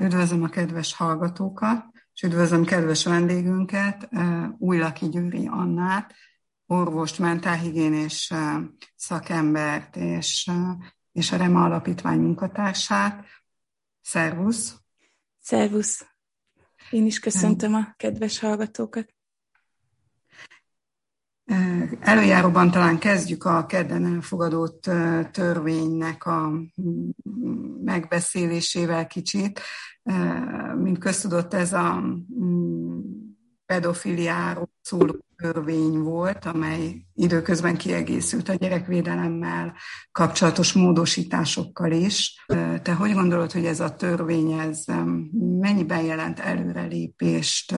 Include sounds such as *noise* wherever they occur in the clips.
Üdvözlöm a kedves hallgatókat, és üdvözlöm kedves vendégünket, Újlaki Győri Annát, orvost, mentálhigiénés szakembert és, és a REMA Alapítvány munkatársát. Szervusz! Szervusz! Én is köszöntöm a kedves hallgatókat. Előjáróban talán kezdjük a kedden elfogadott törvénynek a megbeszélésével kicsit. Mint köztudott, ez a pedofiliáról szóló törvény volt, amely időközben kiegészült a gyerekvédelemmel kapcsolatos módosításokkal is. Te hogy gondolod, hogy ez a törvény ez mennyiben jelent előrelépést?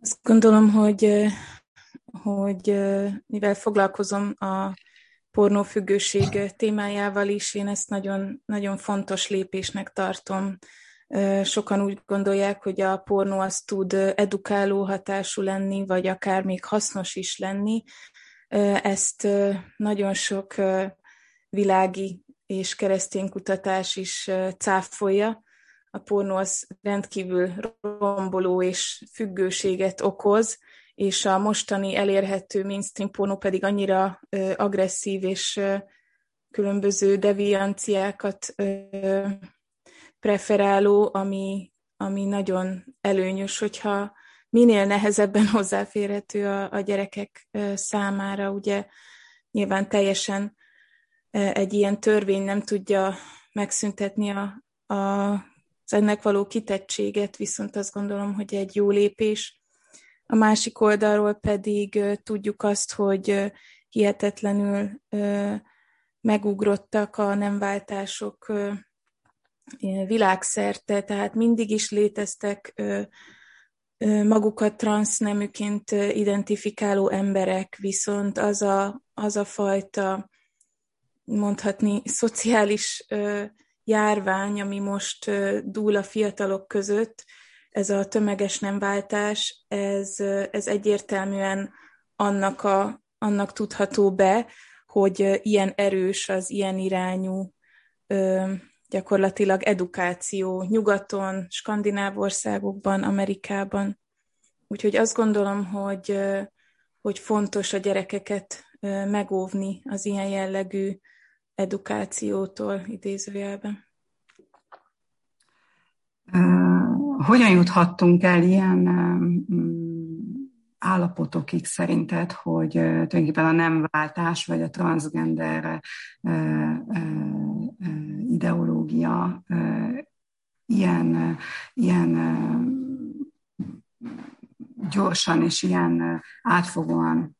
Azt gondolom, hogy hogy mivel foglalkozom a pornófüggőség témájával is, én ezt nagyon, nagyon fontos lépésnek tartom. Sokan úgy gondolják, hogy a pornó az tud edukáló hatású lenni, vagy akár még hasznos is lenni. Ezt nagyon sok világi és keresztény kutatás is cáfolja. A pornó az rendkívül romboló és függőséget okoz, és a mostani elérhető mainstream pornó pedig annyira ö, agresszív és ö, különböző devianciákat ö, preferáló, ami, ami nagyon előnyös, hogyha minél nehezebben *laughs* hozzáférhető a, a gyerekek számára. Ugye nyilván teljesen egy ilyen törvény nem tudja megszüntetni a, a, az ennek való kitettséget, viszont azt gondolom, hogy egy jó lépés, a másik oldalról pedig tudjuk azt, hogy hihetetlenül megugrottak a nemváltások világszerte, tehát mindig is léteztek magukat transzneműként identifikáló emberek, viszont az a, az a fajta, mondhatni, szociális járvány, ami most dúl a fiatalok között, ez a tömeges nemváltás, ez, ez egyértelműen annak, a, annak tudható be, hogy ilyen erős az ilyen irányú gyakorlatilag edukáció nyugaton, skandináv országokban, Amerikában. Úgyhogy azt gondolom, hogy, hogy fontos a gyerekeket megóvni az ilyen jellegű edukációtól idézőjelben hogyan juthattunk el ilyen állapotokig szerinted, hogy tulajdonképpen a nemváltás vagy a transgender ideológia ilyen, ilyen gyorsan és ilyen átfogóan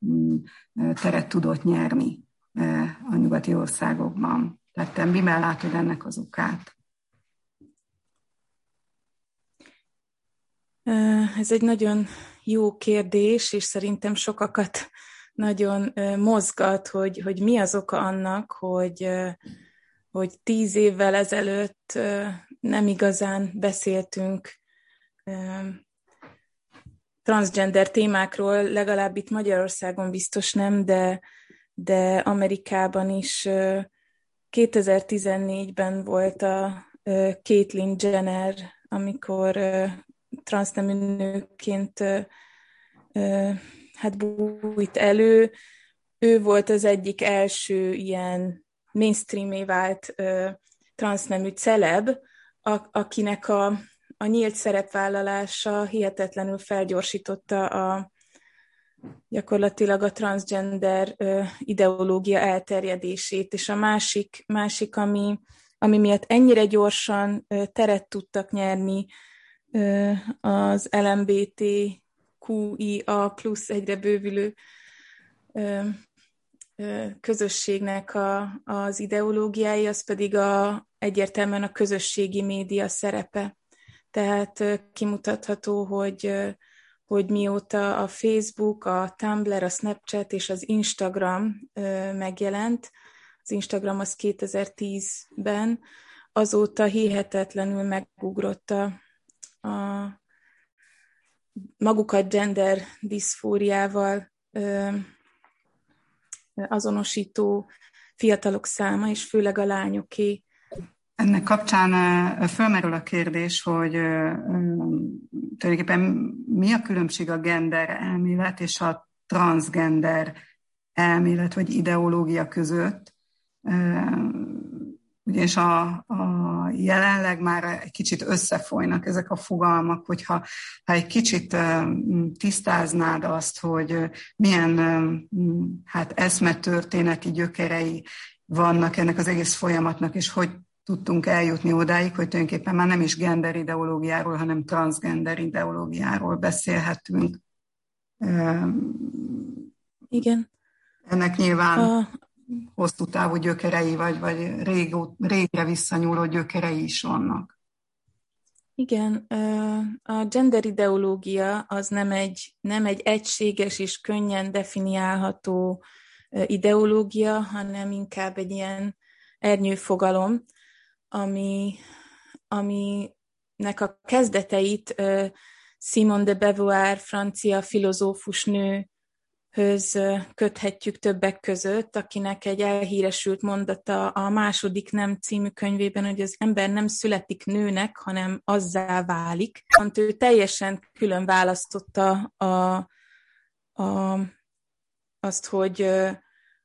teret tudott nyerni a nyugati országokban. Tehát te miben látod ennek az okát? Ez egy nagyon jó kérdés, és szerintem sokakat nagyon mozgat, hogy, hogy mi az oka annak, hogy, hogy tíz évvel ezelőtt nem igazán beszéltünk transgender témákról, legalább itt Magyarországon biztos nem, de, de Amerikában is 2014-ben volt a Caitlyn Jenner, amikor transznemű nőként hát bújt elő. Ő volt az egyik első ilyen mainstreamé vált transznemű celeb, akinek a, a nyílt szerepvállalása hihetetlenül felgyorsította a gyakorlatilag a transgender ideológia elterjedését, és a másik, másik ami, ami miatt ennyire gyorsan teret tudtak nyerni az LMBTQIA plusz egyre bővülő közösségnek a, az ideológiái, az pedig a, egyértelműen a közösségi média szerepe. Tehát kimutatható, hogy, hogy mióta a Facebook, a Tumblr, a Snapchat és az Instagram megjelent, az Instagram az 2010-ben, azóta hihetetlenül megugrott a, a magukat gender diszfóriával azonosító fiatalok száma, és főleg a lányoké Ennek kapcsán fölmerül a kérdés, hogy tulajdonképpen mi a különbség a gender elmélet és a transgender elmélet vagy ideológia között. Ugyanis a, a jelenleg már egy kicsit összefolynak ezek a fogalmak, hogyha ha egy kicsit tisztáznád azt, hogy milyen hát eszmetörténeti gyökerei vannak ennek az egész folyamatnak, és hogy tudtunk eljutni odáig, hogy tulajdonképpen már nem is gender ideológiáról, hanem transgender ideológiáról beszélhetünk. Igen. Ennek nyilván a... hosszú távú gyökerei, vagy, vagy régó, régre visszanyúló gyökerei is vannak. Igen, a gender ideológia az nem egy, nem egy egységes és könnyen definiálható ideológia, hanem inkább egy ilyen ernyőfogalom, ami, aminek a kezdeteit Simone de Beauvoir, francia filozófus nőhöz köthetjük többek között, akinek egy elhíresült mondata a második nem című könyvében, hogy az ember nem születik nőnek, hanem azzá válik. Ő teljesen külön választotta a, a, azt, hogy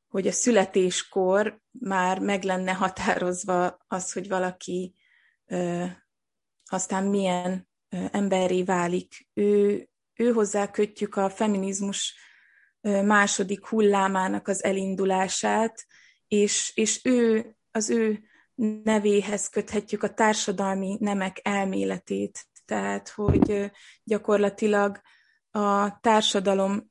hogy a születéskor már meg lenne határozva az, hogy valaki aztán milyen emberré válik. Ő, ő hozzá kötjük a feminizmus második hullámának az elindulását, és, és ő, az ő nevéhez köthetjük a társadalmi nemek elméletét. Tehát, hogy gyakorlatilag a társadalom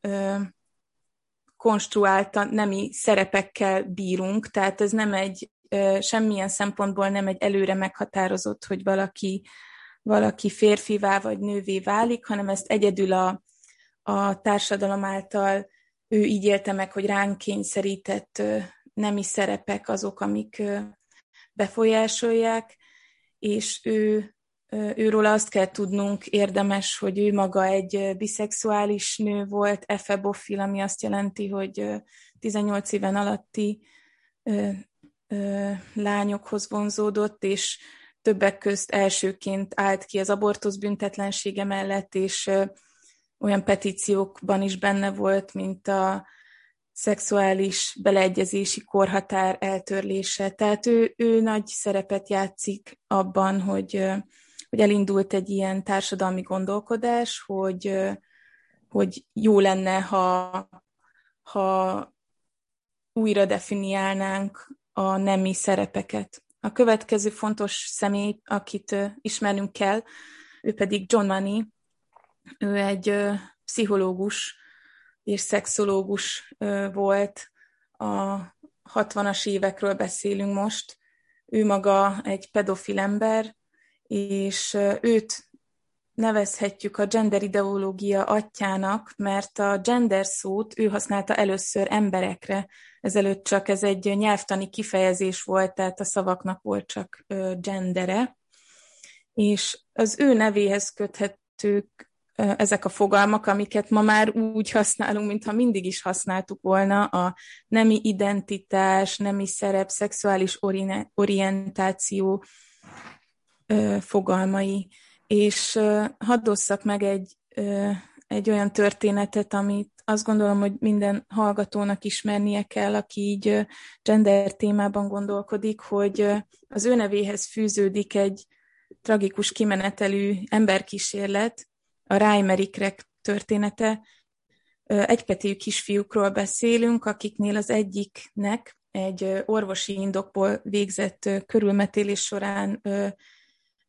konstruálta nemi szerepekkel bírunk, tehát ez nem egy, semmilyen szempontból nem egy előre meghatározott, hogy valaki, valaki férfivá vagy nővé válik, hanem ezt egyedül a, a társadalom által ő így élte meg, hogy ránk kényszerített nemi szerepek azok, amik befolyásolják, és ő őről azt kell tudnunk érdemes, hogy ő maga egy biszexuális nő volt, efebofil, ami azt jelenti, hogy 18 éven alatti lányokhoz vonzódott, és többek közt elsőként állt ki az abortusz büntetlensége mellett, és olyan petíciókban is benne volt, mint a szexuális beleegyezési korhatár eltörlése. Tehát ő, ő nagy szerepet játszik abban, hogy hogy elindult egy ilyen társadalmi gondolkodás, hogy, hogy jó lenne, ha, ha újra definiálnánk a nemi szerepeket. A következő fontos személy, akit ismernünk kell, ő pedig John Money. Ő egy pszichológus és szexológus volt. A 60-as évekről beszélünk most. Ő maga egy pedofil ember, és őt nevezhetjük a gender ideológia atyának, mert a gender szót ő használta először emberekre. Ezelőtt csak ez egy nyelvtani kifejezés volt, tehát a szavaknak volt csak gendere. És az ő nevéhez köthetők ezek a fogalmak, amiket ma már úgy használunk, mintha mindig is használtuk volna, a nemi identitás, nemi szerep, szexuális orientáció, fogalmai. És hadd osszak meg egy, egy olyan történetet, amit azt gondolom, hogy minden hallgatónak ismernie kell, aki így gender témában gondolkodik, hogy az ő nevéhez fűződik egy tragikus kimenetelű emberkísérlet, a Reimerikrek története. Egyketéjű kisfiúkról beszélünk, akiknél az egyiknek egy orvosi indokból végzett körülmetélés során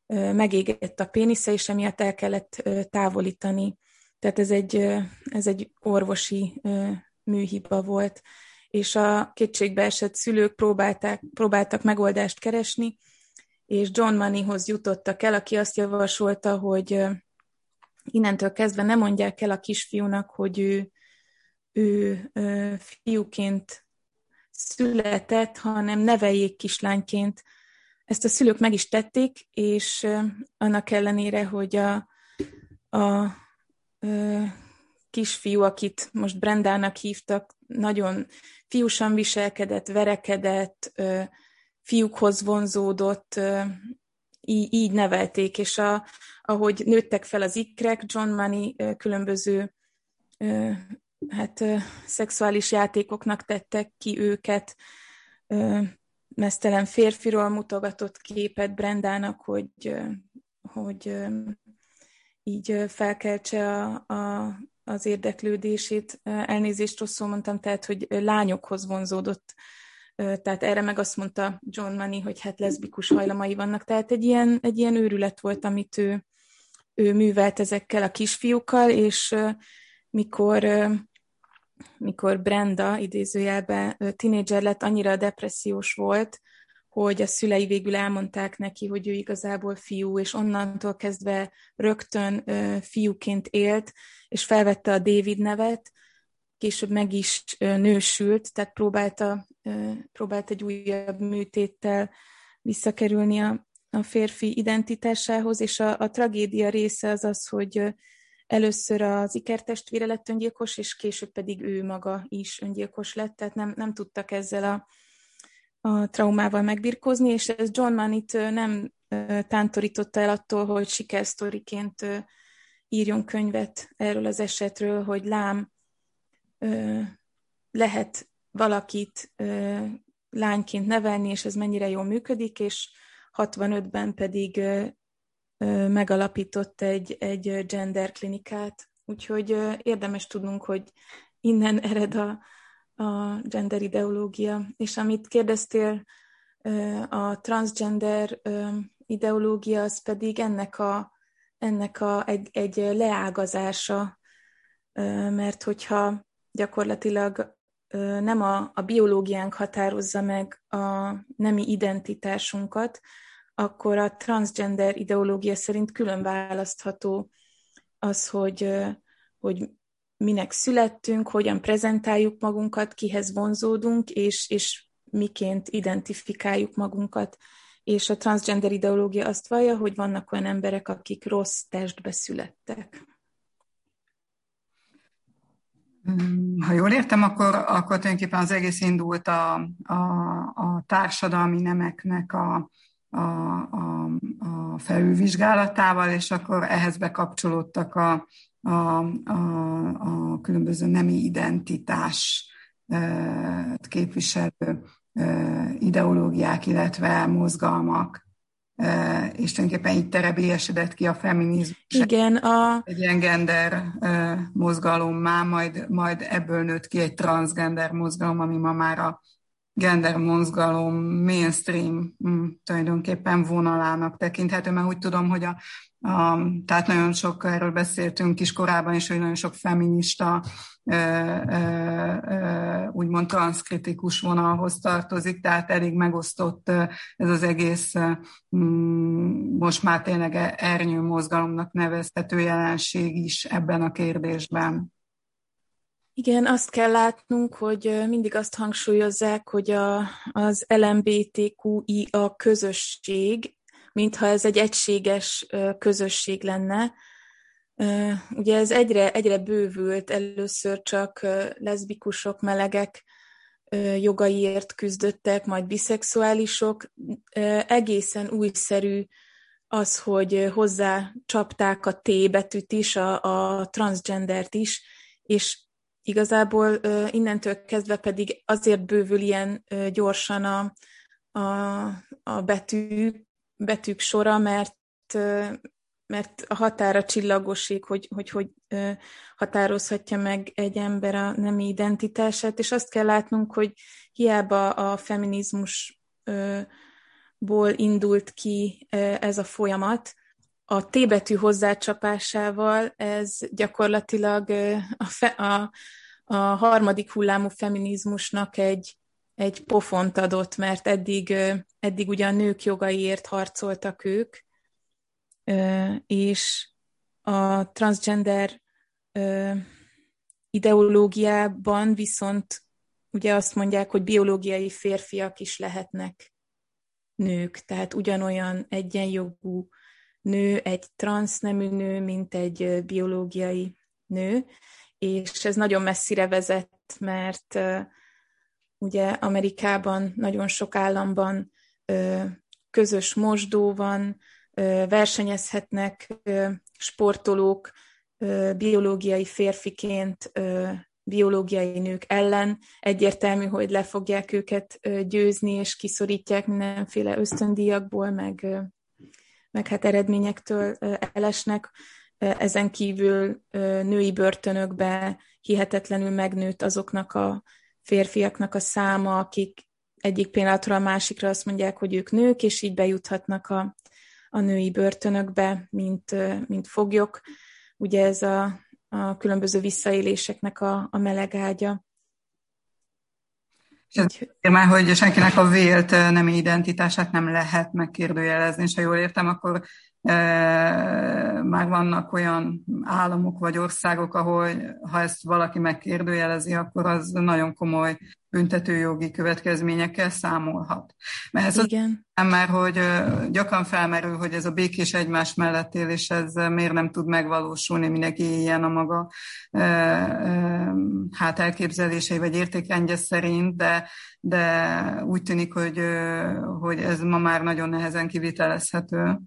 megégett a pénisze, és emiatt el kellett távolítani. Tehát ez egy, ez egy orvosi műhiba volt, és a kétségbe esett szülők próbálták, próbáltak megoldást keresni, és John Moneyhoz jutottak el, aki azt javasolta, hogy innentől kezdve nem mondják el a kisfiúnak, hogy ő, ő, ő fiúként született, hanem neveljék kislányként, ezt a szülők meg is tették, és annak ellenére, hogy a, a, a kisfiú, akit most Brendának hívtak, nagyon fiúsan viselkedett, verekedett, fiúkhoz vonzódott, így, így nevelték, és a, ahogy nőttek fel az ikrek, John Money különböző hát, szexuális játékoknak tettek ki őket, mesztelen férfiról mutogatott képet Brendának, hogy, hogy így felkeltse a, a, az érdeklődését. Elnézést rosszul mondtam, tehát, hogy lányokhoz vonzódott. Tehát erre meg azt mondta John Money, hogy hát leszbikus hajlamai vannak. Tehát egy ilyen, egy ilyen őrület volt, amit ő, ő művelt ezekkel a kisfiúkkal, és mikor mikor Brenda idézőjelben tinédzser lett, annyira depressziós volt, hogy a szülei végül elmondták neki, hogy ő igazából fiú, és onnantól kezdve rögtön fiúként élt, és felvette a David nevet, később meg is nősült, tehát próbálta, próbált egy újabb műtéttel visszakerülni a, a férfi identitásához, és a, a tragédia része az az, hogy először az ikertestvére lett öngyilkos, és később pedig ő maga is öngyilkos lett, tehát nem, nem tudtak ezzel a, a traumával megbirkózni, és ez John Manit nem tántorította el attól, hogy sikersztoriként írjon könyvet erről az esetről, hogy lám, lehet valakit lányként nevelni, és ez mennyire jól működik, és 65-ben pedig megalapított egy, egy gender klinikát, úgyhogy érdemes tudnunk, hogy innen *laughs* ered a, a gender ideológia. És amit kérdeztél, a transgender ideológia, az pedig ennek a, ennek a, egy, egy leágazása, mert hogyha gyakorlatilag nem a, a biológiánk határozza meg a nemi identitásunkat, akkor a transgender ideológia szerint külön választható az, hogy, hogy minek születtünk, hogyan prezentáljuk magunkat, kihez vonzódunk, és, és miként identifikáljuk magunkat. És a transgender ideológia azt vallja, hogy vannak olyan emberek, akik rossz testbe születtek. Hmm, ha jól értem, akkor, akkor tulajdonképpen az egész indult a, a, a társadalmi nemeknek a, a, a, a felülvizsgálatával, és akkor ehhez bekapcsolódtak a, a, a, a különböző nemi identitás képviselő ideológiák, illetve mozgalmak, és tulajdonképpen így terebélyesedett ki a feminizmus. Igen, a... Egy ilyen gender mozgalommá, majd, majd ebből nőtt ki egy transgender mozgalom, ami ma már a gender mozgalom mainstream mm, tulajdonképpen vonalának tekinthető, mert úgy tudom, hogy a, a, tehát nagyon sok erről beszéltünk is korábban is, hogy nagyon sok feminista ö, ö, ö, úgymond transzkritikus vonalhoz tartozik, tehát elég megosztott ez az egész mm, most már tényleg ernyő mozgalomnak nevezhető jelenség is ebben a kérdésben. Igen, azt kell látnunk, hogy mindig azt hangsúlyozzák, hogy a, az LMBTQI a közösség, mintha ez egy egységes közösség lenne. Ugye ez egyre, egyre bővült, először csak leszbikusok, melegek jogaiért küzdöttek, majd biszexuálisok. Egészen újszerű az, hogy hozzá csapták a T betűt is, a, a transgendert is, és igazából innentől kezdve pedig azért bővül ilyen gyorsan a, a, a betű, betűk sora, mert mert a határa csillagoség, hogy, hogy hogy határozhatja meg egy ember a nemi identitását, és azt kell látnunk, hogy hiába a feminizmusból indult ki ez a folyamat, a T betű hozzácsapásával ez gyakorlatilag a, fe, a, a harmadik hullámú feminizmusnak egy, egy pofont adott, mert eddig, eddig ugye a nők jogaiért harcoltak ők, és a transgender ideológiában viszont ugye azt mondják, hogy biológiai férfiak is lehetnek nők, tehát ugyanolyan egyenjogú nő egy transznemű nő, mint egy biológiai nő, és ez nagyon messzire vezet, mert ugye Amerikában nagyon sok államban közös mosdó van, versenyezhetnek sportolók biológiai férfiként biológiai nők ellen. Egyértelmű, hogy le fogják őket győzni, és kiszorítják mindenféle ösztöndíjakból, meg, meg hát eredményektől elesnek. Ezen kívül női börtönökbe hihetetlenül megnőtt azoknak a férfiaknak a száma, akik egyik pillanatról a másikra azt mondják, hogy ők nők, és így bejuthatnak a, a női börtönökbe, mint, mint foglyok. Ugye ez a, a különböző visszaéléseknek a, a melegágya. És már, hogy senkinek a vélt nemi identitását nem lehet megkérdőjelezni, és ha jól értem, akkor már vannak olyan államok vagy országok, ahol ha ezt valaki megkérdőjelezi, akkor az nagyon komoly büntetőjogi következményekkel számolhat. Mert ez Igen. Az, mert hogy gyakran felmerül, hogy ez a békés egymás mellett élés, ez miért nem tud megvalósulni, mindenki ilyen a maga hát elképzelései vagy értékrendje szerint, de, de úgy tűnik, hogy, hogy ez ma már nagyon nehezen kivitelezhető.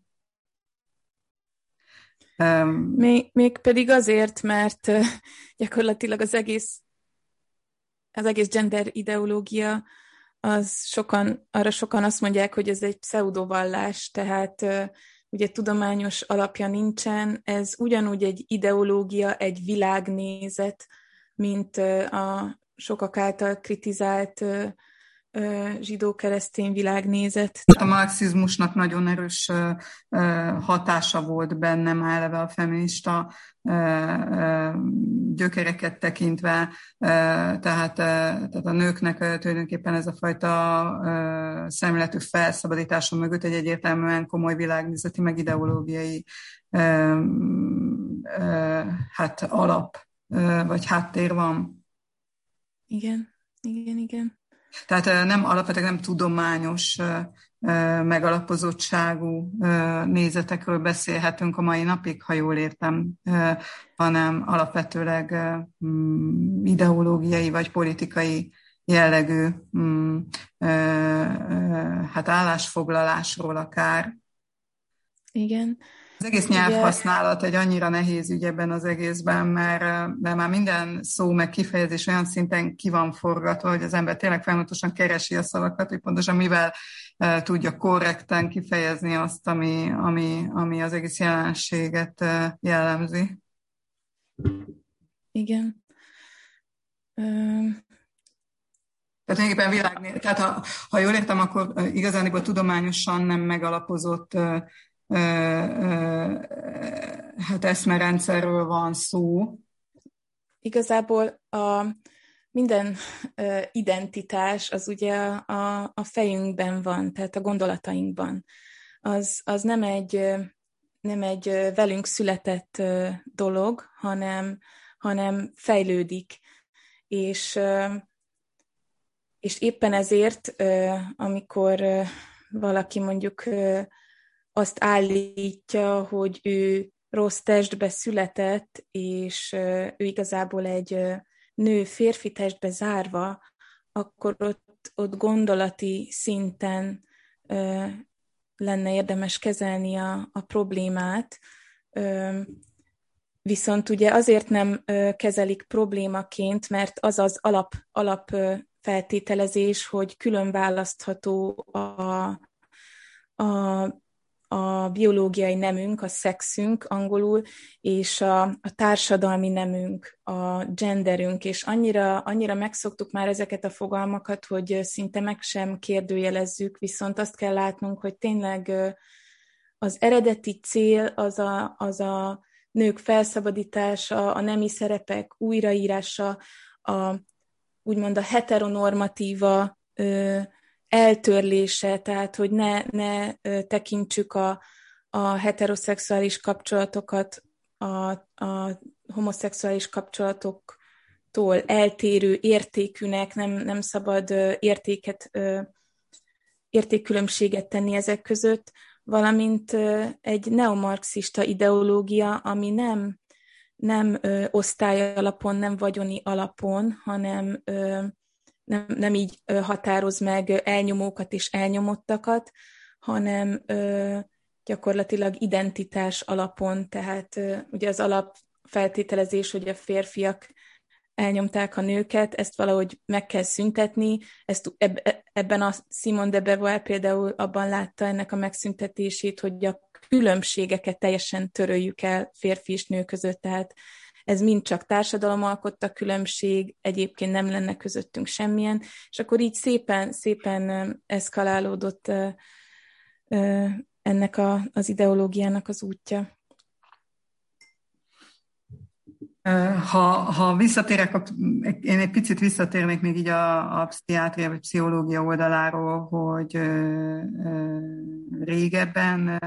Még, még pedig azért, mert gyakorlatilag az egész, az egész gender ideológia, az sokan, arra sokan azt mondják, hogy ez egy pseudovallás, tehát ugye tudományos alapja nincsen, ez ugyanúgy egy ideológia, egy világnézet, mint a sokak által kritizált zsidó-keresztény világnézet. A marxizmusnak nagyon erős hatása volt benne már eleve a feminista gyökereket tekintve, tehát, tehát a nőknek tulajdonképpen ez a fajta szemletű felszabadítása mögött egy egyértelműen komoly világnézeti, meg ideológiai hát alap, vagy háttér van. Igen, igen, igen. Tehát nem alapvetően nem tudományos megalapozottságú nézetekről beszélhetünk a mai napig, ha jól értem, hanem alapvetőleg mm, ideológiai vagy politikai jellegű mm, hát állásfoglalásról akár. Igen. Az egész nyelvhasználat egy annyira nehéz ügy ebben az egészben, mert, mert már minden szó meg kifejezés olyan szinten ki van forgatva, hogy az ember tényleg folyamatosan keresi a szavakat, hogy pontosan mivel uh, tudja korrekten kifejezni azt, ami, ami, ami az egész jelenséget uh, jellemzi. Igen. Tehát tulajdonképpen világ, tehát ha, ha jól értem, akkor igazán tudományosan nem megalapozott hát eszmerendszerről van szó. Igazából a minden identitás az ugye a, a fejünkben van, tehát a gondolatainkban. Az, az nem egy nem egy velünk született dolog, hanem, hanem fejlődik. És, és éppen ezért, amikor valaki mondjuk azt állítja, hogy ő rossz testbe született, és ő igazából egy nő férfi testbe zárva, akkor ott, ott gondolati szinten lenne érdemes kezelni a, a problémát. Viszont ugye azért nem kezelik problémaként, mert az az alap, alap feltételezés, hogy külön választható a, a a biológiai nemünk, a szexünk angolul, és a, a társadalmi nemünk, a genderünk, és annyira, annyira megszoktuk már ezeket a fogalmakat, hogy szinte meg sem kérdőjelezzük, viszont azt kell látnunk, hogy tényleg az eredeti cél az a, az a nők felszabadítása, a nemi szerepek újraírása, a, úgymond a heteronormatíva eltörlése, tehát hogy ne, ne tekintsük a, a heteroszexuális kapcsolatokat a, a homoszexuális kapcsolatoktól eltérő értékűnek, nem, nem szabad értéket, értékkülönbséget tenni ezek között, valamint egy neomarxista ideológia, ami nem, nem osztály alapon, nem vagyoni alapon, hanem nem, nem így határoz meg elnyomókat és elnyomottakat, hanem gyakorlatilag identitás alapon, tehát ugye az alap feltételezés, hogy a férfiak elnyomták a nőket, ezt valahogy meg kell szüntetni. Ezt ebben a Simon de Beauvoir például abban látta ennek a megszüntetését, hogy a különbségeket teljesen töröljük el férfi és nő között, tehát ez mind csak társadalom alkotta különbség, egyébként nem lenne közöttünk semmilyen, és akkor így szépen, szépen eszkalálódott ennek a, az ideológiának az útja. Ha, ha visszatérek, én egy picit visszatérnék még így a, a pszichiátria vagy pszichológia oldaláról, hogy régebben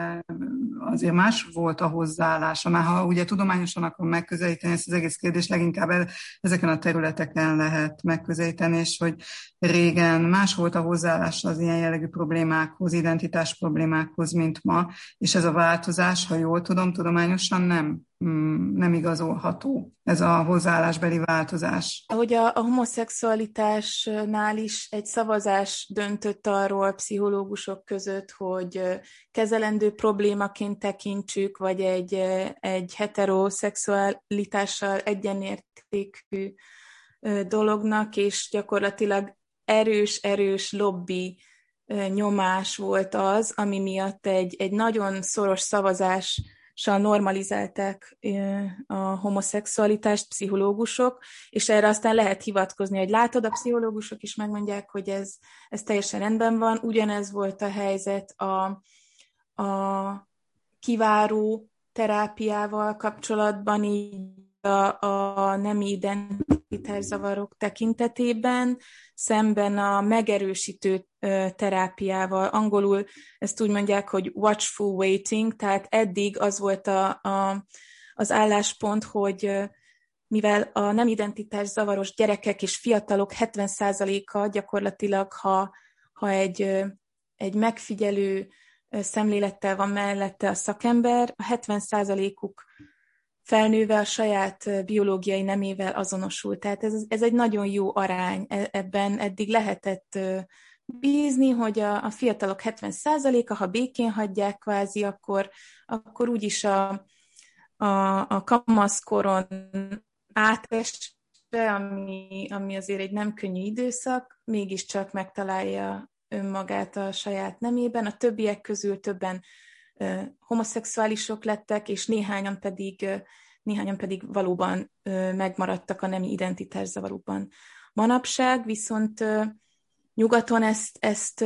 azért más volt a hozzáállása. Már ha ugye tudományosan akarom megközelíteni ezt az egész kérdést, leginkább ezeken a területeken lehet megközelíteni, és hogy régen más volt a hozzáállása az ilyen jellegű problémákhoz, identitás problémákhoz, mint ma, és ez a változás, ha jól tudom, tudományosan nem nem igazolható ez a hozzáállásbeli változás. Ahogy a, a homoszexualitásnál is egy szavazás döntött arról pszichológusok között, hogy kezelendő problémaként tekintsük, vagy egy, egy heteroszexualitással egyenértékű dolognak, és gyakorlatilag erős-erős lobby nyomás volt az, ami miatt egy, egy nagyon szoros szavazás normalizálták a homoszexualitást pszichológusok, és erre aztán lehet hivatkozni, hogy látod, a pszichológusok is megmondják, hogy ez, ez teljesen rendben van. Ugyanez volt a helyzet a, a kiváró terápiával kapcsolatban, így a, a nemi identitászavarok tekintetében, szemben a megerősítő terápiával. Angolul ezt úgy mondják, hogy watchful waiting, tehát eddig az volt a, a, az álláspont, hogy mivel a nem identitás zavaros gyerekek és fiatalok 70%-a gyakorlatilag, ha, ha egy, egy megfigyelő szemlélettel van mellette a szakember, a 70%-uk felnőve a saját biológiai nemével azonosul. Tehát ez, ez egy nagyon jó arány. E, ebben eddig lehetett bízni, hogy a, a fiatalok 70%-a, ha békén hagyják kvázi, akkor, akkor úgyis a, a, a kamaszkoron átesve, ami, ami azért egy nem könnyű időszak, mégiscsak megtalálja önmagát a saját nemében. A többiek közül többen homoszexuálisok lettek, és néhányan pedig, néhányan pedig valóban megmaradtak a nemi identitászavarukban. Manapság viszont nyugaton ezt, ezt,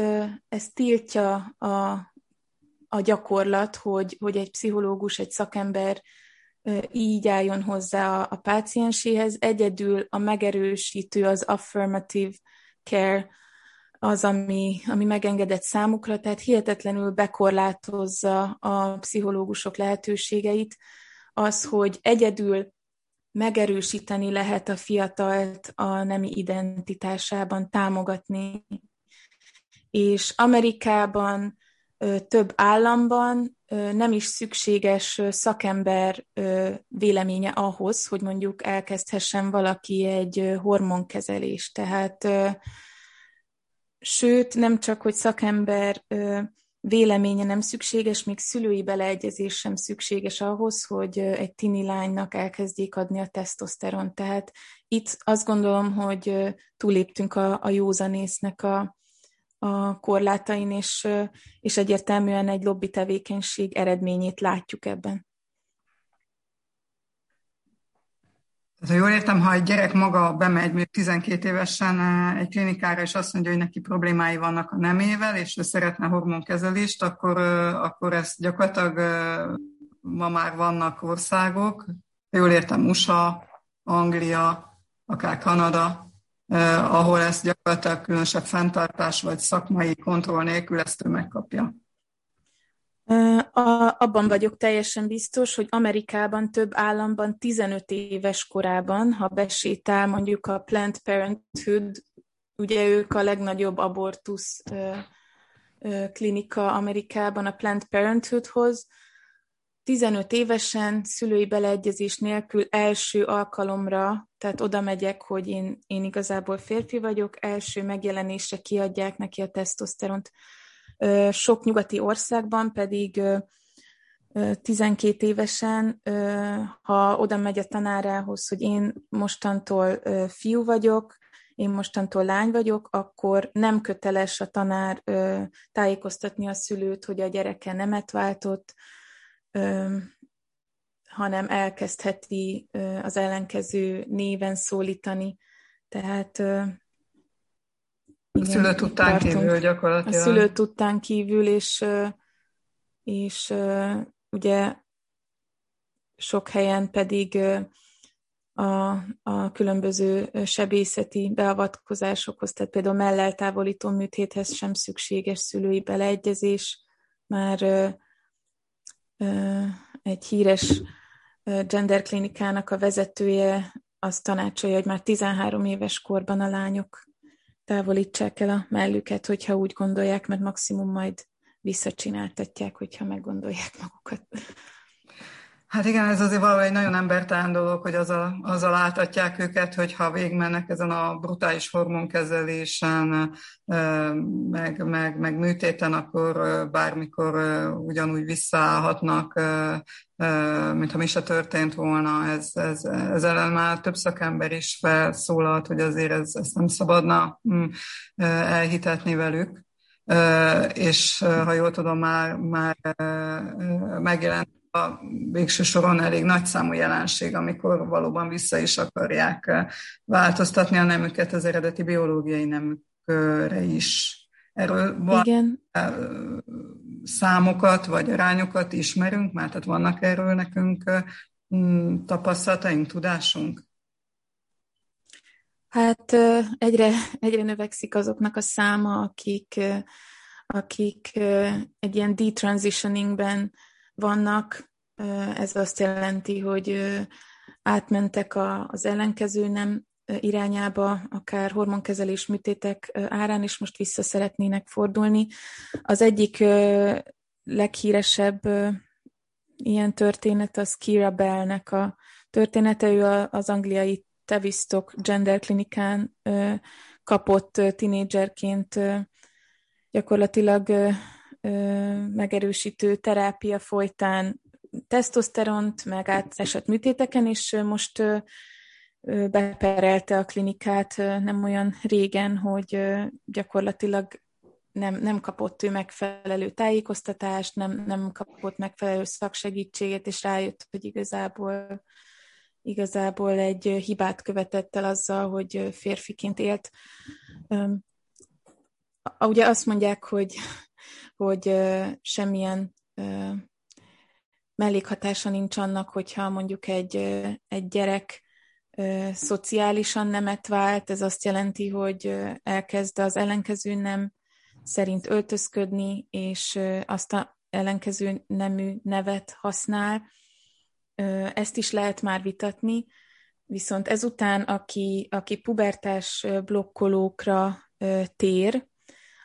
ezt tiltja a, a gyakorlat, hogy, hogy egy pszichológus, egy szakember így álljon hozzá a, a pácienséhez. Egyedül a megerősítő, az affirmative care az, ami, ami megengedett számukra, tehát hihetetlenül bekorlátozza a pszichológusok lehetőségeit, az, hogy egyedül megerősíteni lehet a fiatalt a nemi identitásában, támogatni. És Amerikában, több államban nem is szükséges szakember véleménye ahhoz, hogy mondjuk elkezdhessen valaki egy hormonkezelést. Tehát sőt, nem csak, hogy szakember véleménye nem szükséges, még szülői beleegyezés sem szükséges ahhoz, hogy egy tini lánynak elkezdjék adni a tesztoszteron. Tehát itt azt gondolom, hogy túléptünk a, a józanésznek a, a korlátain, és, és egyértelműen egy lobby tevékenység eredményét látjuk ebben. Ha jól értem, ha egy gyerek maga bemegy mondjuk 12 évesen egy klinikára, és azt mondja, hogy neki problémái vannak a nemével, és ő szeretne hormonkezelést, akkor, akkor ez gyakorlatilag ma már vannak országok, jól értem, USA, Anglia, akár Kanada, ahol ezt gyakorlatilag különösebb fenntartás vagy szakmai kontroll nélkül ezt ő megkapja. A, abban vagyok teljesen biztos, hogy Amerikában több államban 15 éves korában, ha besétál mondjuk a Planned Parenthood, ugye ők a legnagyobb abortusz ö, ö, klinika Amerikában a Planned Parenthoodhoz, 15 évesen szülői beleegyezés nélkül első alkalomra, tehát oda megyek, hogy én, én igazából férfi vagyok, első megjelenésre kiadják neki a tesztoszteront. Sok nyugati országban pedig 12 évesen, ha oda megy a tanárához, hogy én mostantól fiú vagyok, én mostantól lány vagyok, akkor nem köteles a tanár tájékoztatni a szülőt, hogy a gyereke nemet váltott, hanem elkezdheti az ellenkező néven szólítani. Tehát igen, a szülő tudtán kívül gyakorlatilag. A szülő tudtán kívül, és, és ugye sok helyen pedig a, a különböző sebészeti beavatkozásokhoz, tehát például melleltávolító műtéthez sem szükséges szülői beleegyezés. Már egy híres genderklinikának a vezetője azt tanácsolja, hogy már 13 éves korban a lányok távolítsák el a mellüket, hogyha úgy gondolják, mert maximum majd visszacsináltatják, hogyha meggondolják magukat. Hát igen, ez azért valahogy egy nagyon embertelen dolog, hogy azzal, azzal áltatják őket, hogy ha végigmennek ezen a brutális hormonkezelésen, meg, meg, meg műtéten, akkor bármikor ugyanúgy visszaállhatnak, mintha mi se történt volna. Ez, ez, ez ellen már több szakember is felszólalt, hogy azért ez, ezt nem szabadna mm, elhitetni velük. És ha jól tudom, már, már megjelent a végső soron elég nagyszámú jelenség, amikor valóban vissza is akarják eh, változtatni a nemüket az eredeti biológiai nemükre is. Erről van Igen. Eh, számokat vagy arányokat ismerünk, mert tehát vannak erről nekünk eh, mm, tapasztalataink, tudásunk? Hát egyre, egyre növekszik azoknak a száma, akik, akik egy ilyen detransitioningben vannak. Ez azt jelenti, hogy átmentek az ellenkező nem irányába, akár hormonkezelés műtétek árán, és most vissza szeretnének fordulni. Az egyik leghíresebb ilyen történet az Kira Bellnek a története. Ő az angliai Tavistock Gender Klinikán kapott tinédzserként gyakorlatilag megerősítő terápia folytán tesztoszteront, meg átesett műtéteken, és most beperelte a klinikát nem olyan régen, hogy gyakorlatilag nem, nem kapott ő megfelelő tájékoztatást, nem, nem kapott megfelelő szaksegítséget, és rájött, hogy igazából igazából egy hibát követett el azzal, hogy férfiként élt. Ugye azt mondják, hogy hogy semmilyen mellékhatása nincs annak, hogyha mondjuk egy, egy gyerek szociálisan nemet vált, ez azt jelenti, hogy elkezd az ellenkező nem szerint öltözködni, és azt a ellenkező nemű nevet használ. Ezt is lehet már vitatni, viszont ezután, aki, aki pubertás blokkolókra tér,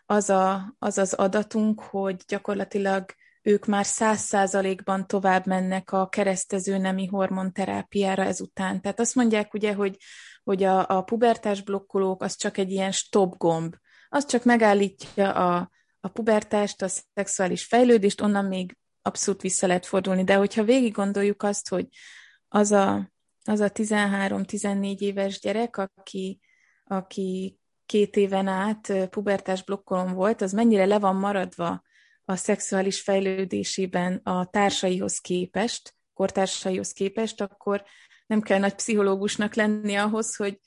az, a, az az adatunk, hogy gyakorlatilag ők már száz százalékban tovább mennek a keresztező nemi hormonterápiára ezután. Tehát azt mondják ugye, hogy, hogy a, a pubertás blokkolók az csak egy ilyen stop gomb. Az csak megállítja a, a pubertást, a szexuális fejlődést, onnan még abszolút vissza lehet fordulni. De hogyha végig gondoljuk azt, hogy az a, az a 13-14 éves gyerek, aki, aki két éven át pubertás blokkolom volt, az mennyire le van maradva a szexuális fejlődésében a társaihoz képest, kortársaihoz képest, akkor nem kell nagy pszichológusnak lenni ahhoz, hogy,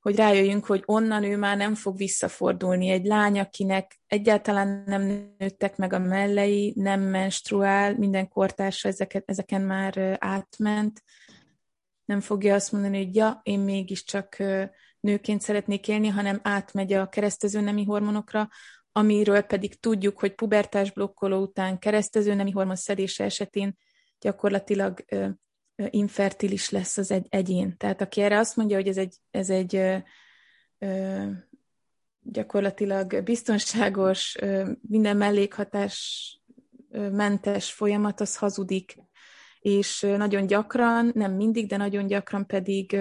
hogy rájöjjünk, hogy onnan ő már nem fog visszafordulni. Egy lány, akinek egyáltalán nem nőttek meg a mellei, nem menstruál, minden kortársa ezeket, ezeken már átment, nem fogja azt mondani, hogy ja, én mégiscsak nőként szeretnék élni, hanem átmegy a keresztező nemi hormonokra, amiről pedig tudjuk, hogy pubertás blokkoló után keresztező nemi hormon szedése esetén gyakorlatilag ö, ö, infertilis lesz az egy egyén. Tehát aki erre azt mondja, hogy ez egy, ez egy ö, ö, gyakorlatilag biztonságos, ö, minden mellékhatás ö, mentes folyamat, az hazudik. és nagyon gyakran, nem mindig, de nagyon gyakran pedig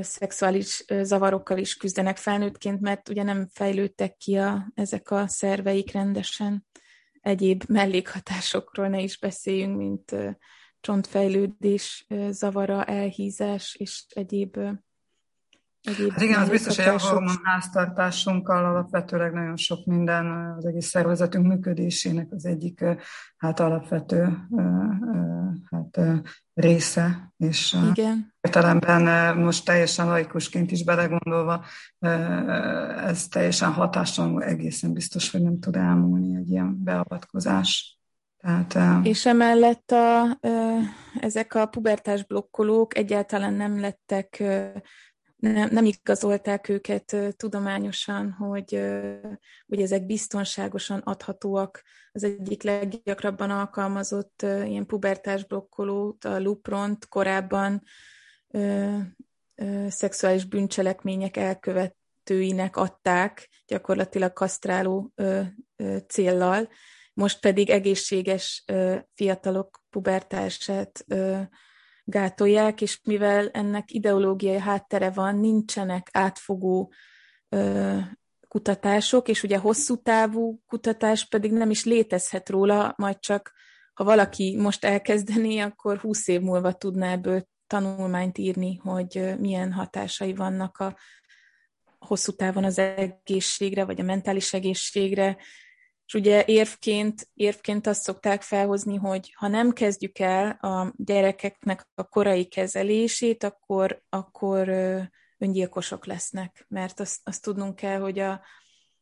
szexuális zavarokkal is küzdenek felnőttként, mert ugye nem fejlődtek ki a, ezek a szerveik rendesen. Egyéb mellékhatásokról ne is beszéljünk, mint csontfejlődés zavara, elhízás és egyéb Egyéb hát igen, az biztos, hogy a hormonháztartásunkkal alapvetőleg nagyon sok minden az egész szervezetünk működésének az egyik hát alapvető hát, része, és igen. értelemben most teljesen laikusként is belegondolva, ez teljesen hatástalanul egészen biztos, hogy nem tud elmúlni egy ilyen beavatkozás. Tehát, és emellett a, ezek a pubertás blokkolók egyáltalán nem lettek nem, nem igazolták őket tudományosan, hogy, hogy ezek biztonságosan adhatóak. Az egyik leggyakrabban alkalmazott ilyen pubertás blokkolót, a Lupront korábban ö, ö, szexuális bűncselekmények elkövetőinek adták, gyakorlatilag kasztráló ö, ö, céllal, most pedig egészséges ö, fiatalok pubertását ö, gátolják, és mivel ennek ideológiai háttere van, nincsenek átfogó ö, kutatások, és ugye hosszú távú kutatás pedig nem is létezhet róla, majd csak ha valaki most elkezdené, akkor húsz év múlva tudná ebből tanulmányt írni, hogy milyen hatásai vannak a hosszú távon az egészségre, vagy a mentális egészségre, és ugye érvként, érvként azt szokták felhozni, hogy ha nem kezdjük el a gyerekeknek a korai kezelését, akkor, akkor öngyilkosok lesznek, mert azt, azt tudnunk kell, hogy a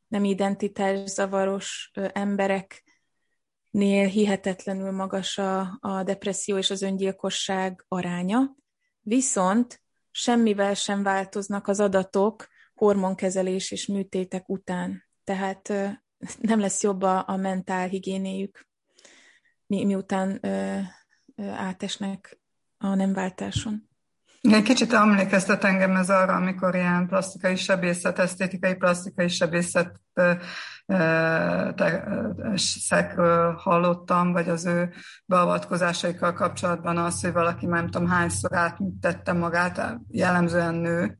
nem identitás zavaros embereknél hihetetlenül magas a, a depresszió és az öngyilkosság aránya, viszont semmivel sem változnak az adatok hormonkezelés és műtétek után. Tehát nem lesz jobb a, a mentál higiénéjük, mi, miután ö, ö, átesnek a nemváltáson. Egy kicsit emlékeztet engem ez arra, amikor ilyen plastikai sebészet, esztétikai plastikai sebészet szekről hallottam, vagy az ő beavatkozásaikkal kapcsolatban az, hogy valaki nem tudom hányszor átműtette magát, jellemzően nő,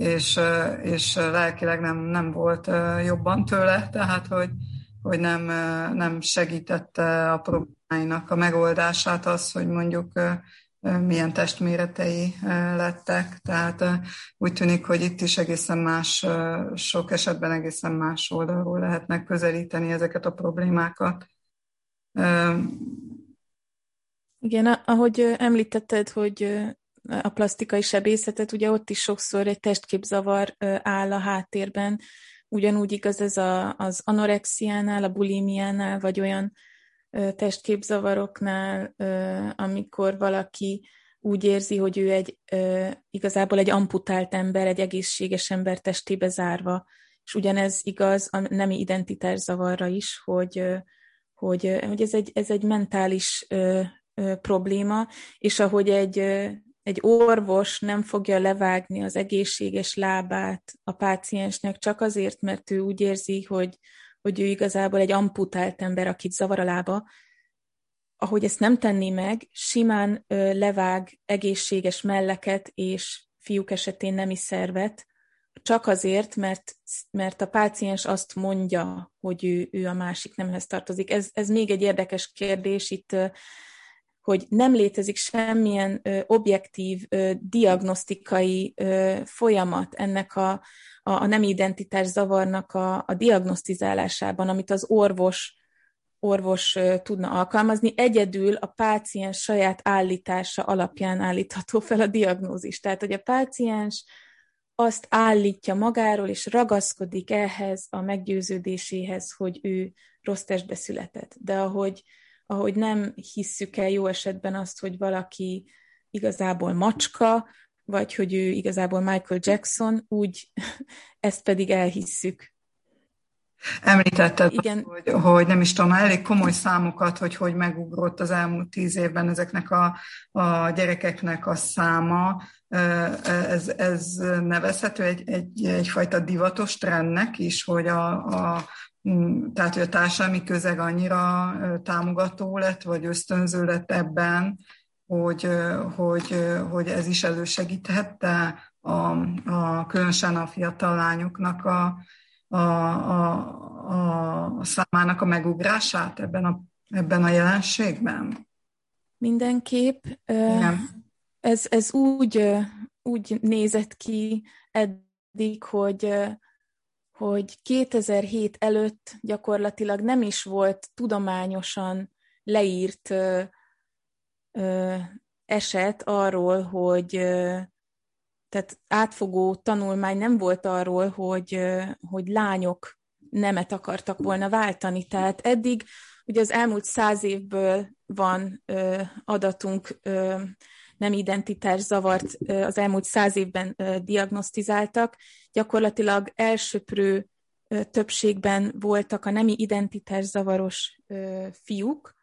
és, és lelkileg nem, nem volt jobban tőle, tehát hogy, hogy nem, nem segítette a problémáinak a megoldását az, hogy mondjuk milyen testméretei lettek. Tehát úgy tűnik, hogy itt is egészen más, sok esetben egészen más oldalról lehetnek közelíteni ezeket a problémákat. Igen, ahogy említetted, hogy a plastikai sebészetet, ugye ott is sokszor egy testképzavar áll a háttérben, ugyanúgy igaz ez a, az anorexiánál, a bulimiánál, vagy olyan testképzavaroknál, amikor valaki úgy érzi, hogy ő egy igazából egy amputált ember, egy egészséges ember testébe zárva. És ugyanez igaz a nemi identitászavarra is, hogy, hogy, hogy ez, egy, ez egy mentális probléma, és ahogy egy egy orvos nem fogja levágni az egészséges lábát a páciensnek csak azért, mert ő úgy érzi, hogy, hogy ő igazából egy amputált ember, akit zavar a lába, ahogy ezt nem tenni meg, simán ö, levág egészséges melleket és fiúk esetén nemi szervet, csak azért, mert, mert a páciens azt mondja, hogy ő, ő a másik nemhez tartozik. Ez, ez még egy érdekes kérdés, itt hogy nem létezik semmilyen ö, objektív ö, diagnosztikai ö, folyamat ennek a, a, a nem identitás zavarnak a, a diagnosztizálásában, amit az orvos orvos tudna alkalmazni. Egyedül a páciens saját állítása alapján állítható fel a diagnózis. Tehát, hogy a páciens azt állítja magáról, és ragaszkodik ehhez a meggyőződéséhez, hogy ő rossz testbe született. De ahogy ahogy nem hisszük el jó esetben azt, hogy valaki igazából macska, vagy hogy ő igazából Michael Jackson, úgy *laughs* ezt pedig elhisszük. Említetted, Igen. Hogy, hogy nem is tudom, elég komoly számokat, hogy hogy megugrott az elmúlt tíz évben ezeknek a, a gyerekeknek a száma. Ez, ez nevezhető egy, egy, egyfajta divatos trendnek is, hogy a, a tehát, hogy a társadalmi közeg annyira támogató lett, vagy ösztönző lett ebben, hogy, hogy, hogy ez is elősegíthette a, a, különösen a fiatal lányoknak a, a, a, a számának a megugrását ebben a, ebben a jelenségben? Mindenképp. Igen. Ez, ez úgy, úgy nézett ki eddig, hogy, hogy 2007 előtt gyakorlatilag nem is volt tudományosan leírt ö, ö, eset arról, hogy ö, tehát átfogó tanulmány nem volt arról, hogy, hogy lányok nemet akartak volna váltani. Tehát eddig ugye az elmúlt száz évből van adatunk, nem identitás zavart az elmúlt száz évben diagnosztizáltak. Gyakorlatilag elsőprő többségben voltak a nemi identitás zavaros fiúk,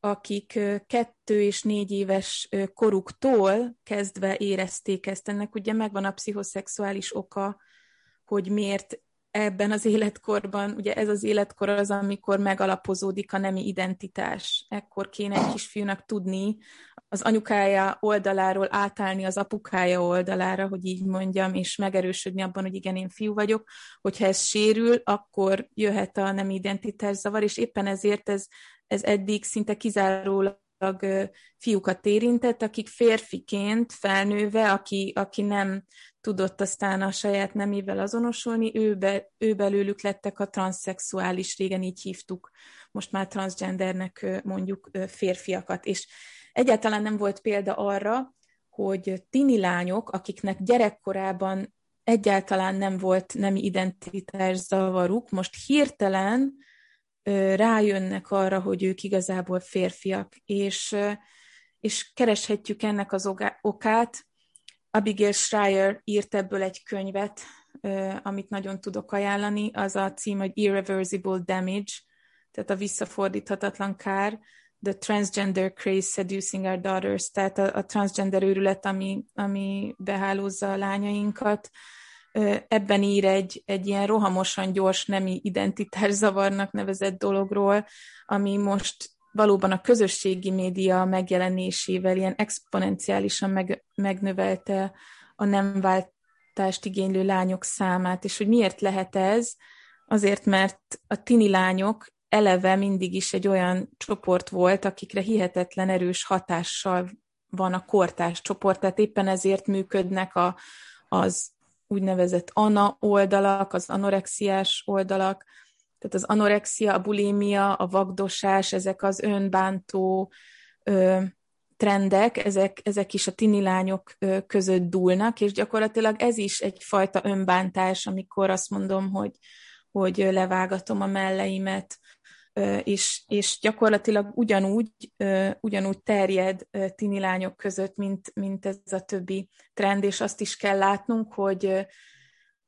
akik kettő és négy éves koruktól kezdve érezték ezt. Ennek ugye megvan a pszichoszexuális oka, hogy miért ebben az életkorban, ugye ez az életkor az, amikor megalapozódik a nemi identitás. Ekkor kéne egy kisfiúnak tudni az anyukája oldaláról átállni az apukája oldalára, hogy így mondjam, és megerősödni abban, hogy igen, én fiú vagyok. Hogyha ez sérül, akkor jöhet a nemi identitás zavar, és éppen ezért ez ez eddig szinte kizárólag fiúkat érintett, akik férfiként felnőve, aki, aki nem tudott aztán a saját nemével azonosulni, ő, be, ő belőlük lettek a transzexuális, régen így hívtuk, most már transgendernek mondjuk férfiakat. És egyáltalán nem volt példa arra, hogy tini lányok, akiknek gyerekkorában egyáltalán nem volt nemi identitás zavaruk, most hirtelen rájönnek arra, hogy ők igazából férfiak, és, és kereshetjük ennek az okát. Abigail Schreier írt ebből egy könyvet, amit nagyon tudok ajánlani, az a cím, hogy Irreversible Damage, tehát a visszafordíthatatlan kár, The Transgender Craze Seducing Our Daughters, tehát a, a transgender őrület, ami, ami behálózza a lányainkat, ebben ír egy, egy ilyen rohamosan gyors nemi identitászavarnak nevezett dologról, ami most valóban a közösségi média megjelenésével ilyen exponenciálisan meg, megnövelte a nem váltást igénylő lányok számát, és hogy miért lehet ez? Azért, mert a tini lányok eleve mindig is egy olyan csoport volt, akikre hihetetlen erős hatással van a kortás csoport, tehát éppen ezért működnek a, az úgynevezett ana oldalak, az anorexiás oldalak, tehát az anorexia, a bulimia, a vagdosás, ezek az önbántó ö, trendek, ezek, ezek is a tini lányok ö, között dúlnak, és gyakorlatilag ez is egyfajta önbántás, amikor azt mondom, hogy, hogy levágatom a melleimet, és, és gyakorlatilag ugyanúgy, ugyanúgy terjed tini lányok között, mint, mint ez a többi trend, és azt is kell látnunk, hogy,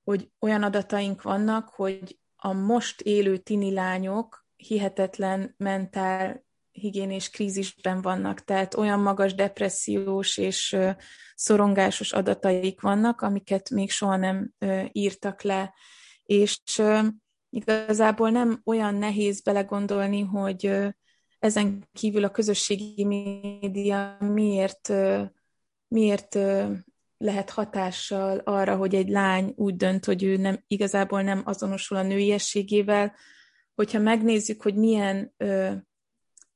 hogy olyan adataink vannak, hogy a most élő tini lányok hihetetlen mentál higiénés krízisben vannak, tehát olyan magas depressziós és szorongásos adataik vannak, amiket még soha nem írtak le, és igazából nem olyan nehéz belegondolni, hogy ezen kívül a közösségi média miért, miért lehet hatással arra, hogy egy lány úgy dönt, hogy ő nem, igazából nem azonosul a nőiességével, hogyha megnézzük, hogy milyen,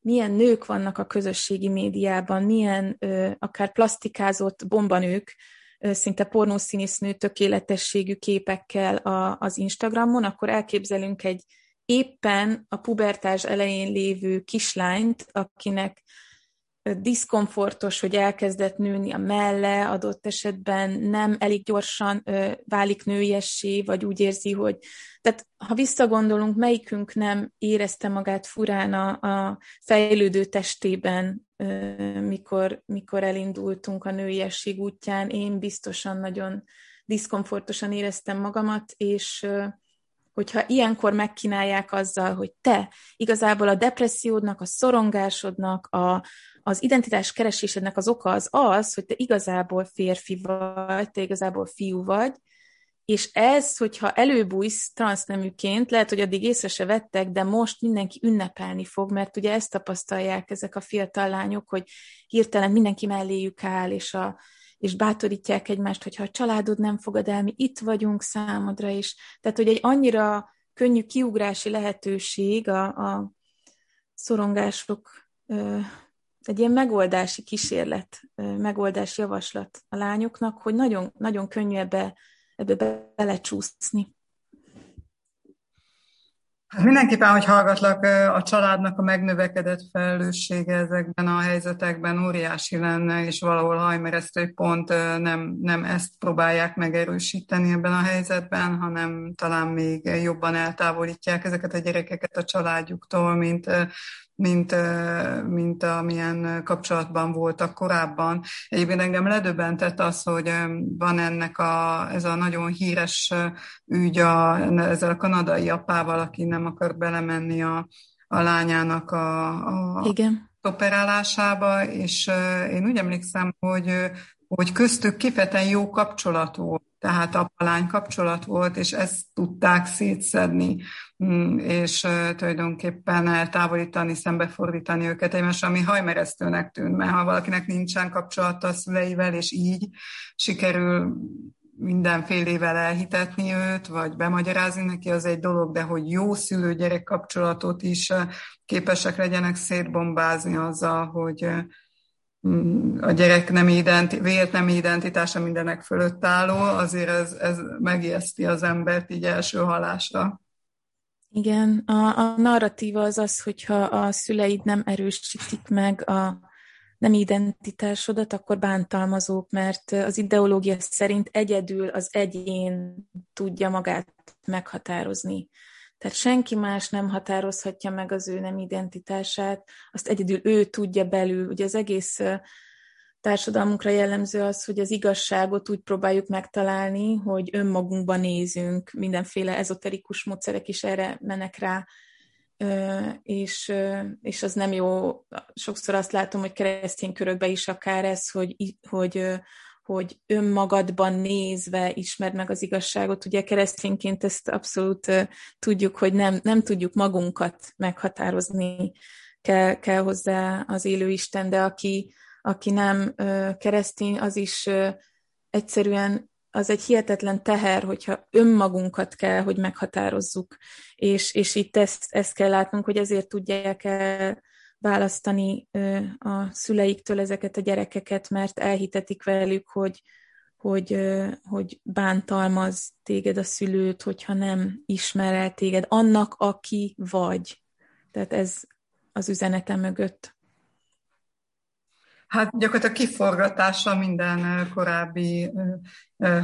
milyen nők vannak a közösségi médiában, milyen akár plastikázott bombanők, szinte pornószínésznő tökéletességű képekkel a, az Instagramon, akkor elképzelünk egy éppen a pubertás elején lévő kislányt, akinek diszkomfortos, hogy elkezdett nőni a melle, adott esetben nem elég gyorsan ö, válik nőiessé, vagy úgy érzi, hogy... Tehát ha visszagondolunk, melyikünk nem érezte magát furán a, a fejlődő testében, ö, mikor, mikor elindultunk a nőiesség útján, én biztosan nagyon diszkomfortosan éreztem magamat, és ö, hogyha ilyenkor megkínálják azzal, hogy te igazából a depressziódnak, a szorongásodnak, a, az identitás keresésednek az oka az az, hogy te igazából férfi vagy, te igazából fiú vagy, és ez, hogyha előbújsz transzneműként, lehet, hogy addig észre se vettek, de most mindenki ünnepelni fog, mert ugye ezt tapasztalják ezek a fiatal lányok, hogy hirtelen mindenki melléjük áll, és, a, és bátorítják egymást, hogyha a családod nem fogad el, mi itt vagyunk számodra is. Tehát, hogy egy annyira könnyű kiugrási lehetőség a, a szorongások, egy ilyen megoldási kísérlet, megoldási javaslat a lányoknak, hogy nagyon, nagyon könnyű ebbe ebbe belecsúszni. Hát mindenképpen, hogy hallgatlak, a családnak a megnövekedett felelőssége ezekben a helyzetekben óriási lenne, és valahol hajmeresztő pont nem, nem ezt próbálják megerősíteni ebben a helyzetben, hanem talán még jobban eltávolítják ezeket a gyerekeket a családjuktól, mint mint, mint amilyen kapcsolatban voltak korábban. Egyébként engem ledöbbentett az, hogy van ennek a, ez a nagyon híres ügy a, ezzel a kanadai apával, aki nem akar belemenni a, a lányának a, a Igen. operálásába, és én úgy emlékszem, hogy, hogy köztük kifejezetten jó kapcsolat volt tehát apalány kapcsolat volt, és ezt tudták szétszedni, mm, és tulajdonképpen eltávolítani, szembefordítani őket egymás, ami hajmeresztőnek tűnt, mert ha valakinek nincsen kapcsolata a szüleivel, és így sikerül mindenfélével elhitetni őt, vagy bemagyarázni neki, az egy dolog, de hogy jó szülő-gyerek kapcsolatot is képesek legyenek szétbombázni azzal, hogy a gyerek nem identi, vélt nem identitása mindenek fölött álló, azért ez, ez megijeszti az embert így első halásra. Igen, a, a narratíva az az, hogyha a szüleid nem erősítik meg a nem identitásodat, akkor bántalmazók, mert az ideológia szerint egyedül az egyén tudja magát meghatározni. Tehát senki más nem határozhatja meg az ő nem identitását, azt egyedül ő tudja belül. Ugye az egész társadalmunkra jellemző az, hogy az igazságot úgy próbáljuk megtalálni, hogy önmagunkban nézünk, mindenféle ezoterikus módszerek is erre menek rá, és, és az nem jó. Sokszor azt látom, hogy keresztény körökben is akár ez, hogy, hogy hogy önmagadban nézve ismerd meg az igazságot. Ugye keresztényként ezt abszolút tudjuk, hogy nem, nem tudjuk magunkat meghatározni, kell, kell hozzá az élő Isten, de aki, aki nem uh, keresztény, az is egyszerűen az egy hihetetlen teher, hogyha önmagunkat kell, hogy meghatározzuk. És, és itt ezt, ezt kell látnunk, hogy ezért tudják el választani a szüleiktől ezeket a gyerekeket, mert elhitetik velük, hogy, hogy, hogy bántalmaz téged a szülőt, hogyha nem ismer el téged annak, aki vagy. Tehát ez az üzenete mögött. Hát gyakorlatilag kiforgatása minden korábbi,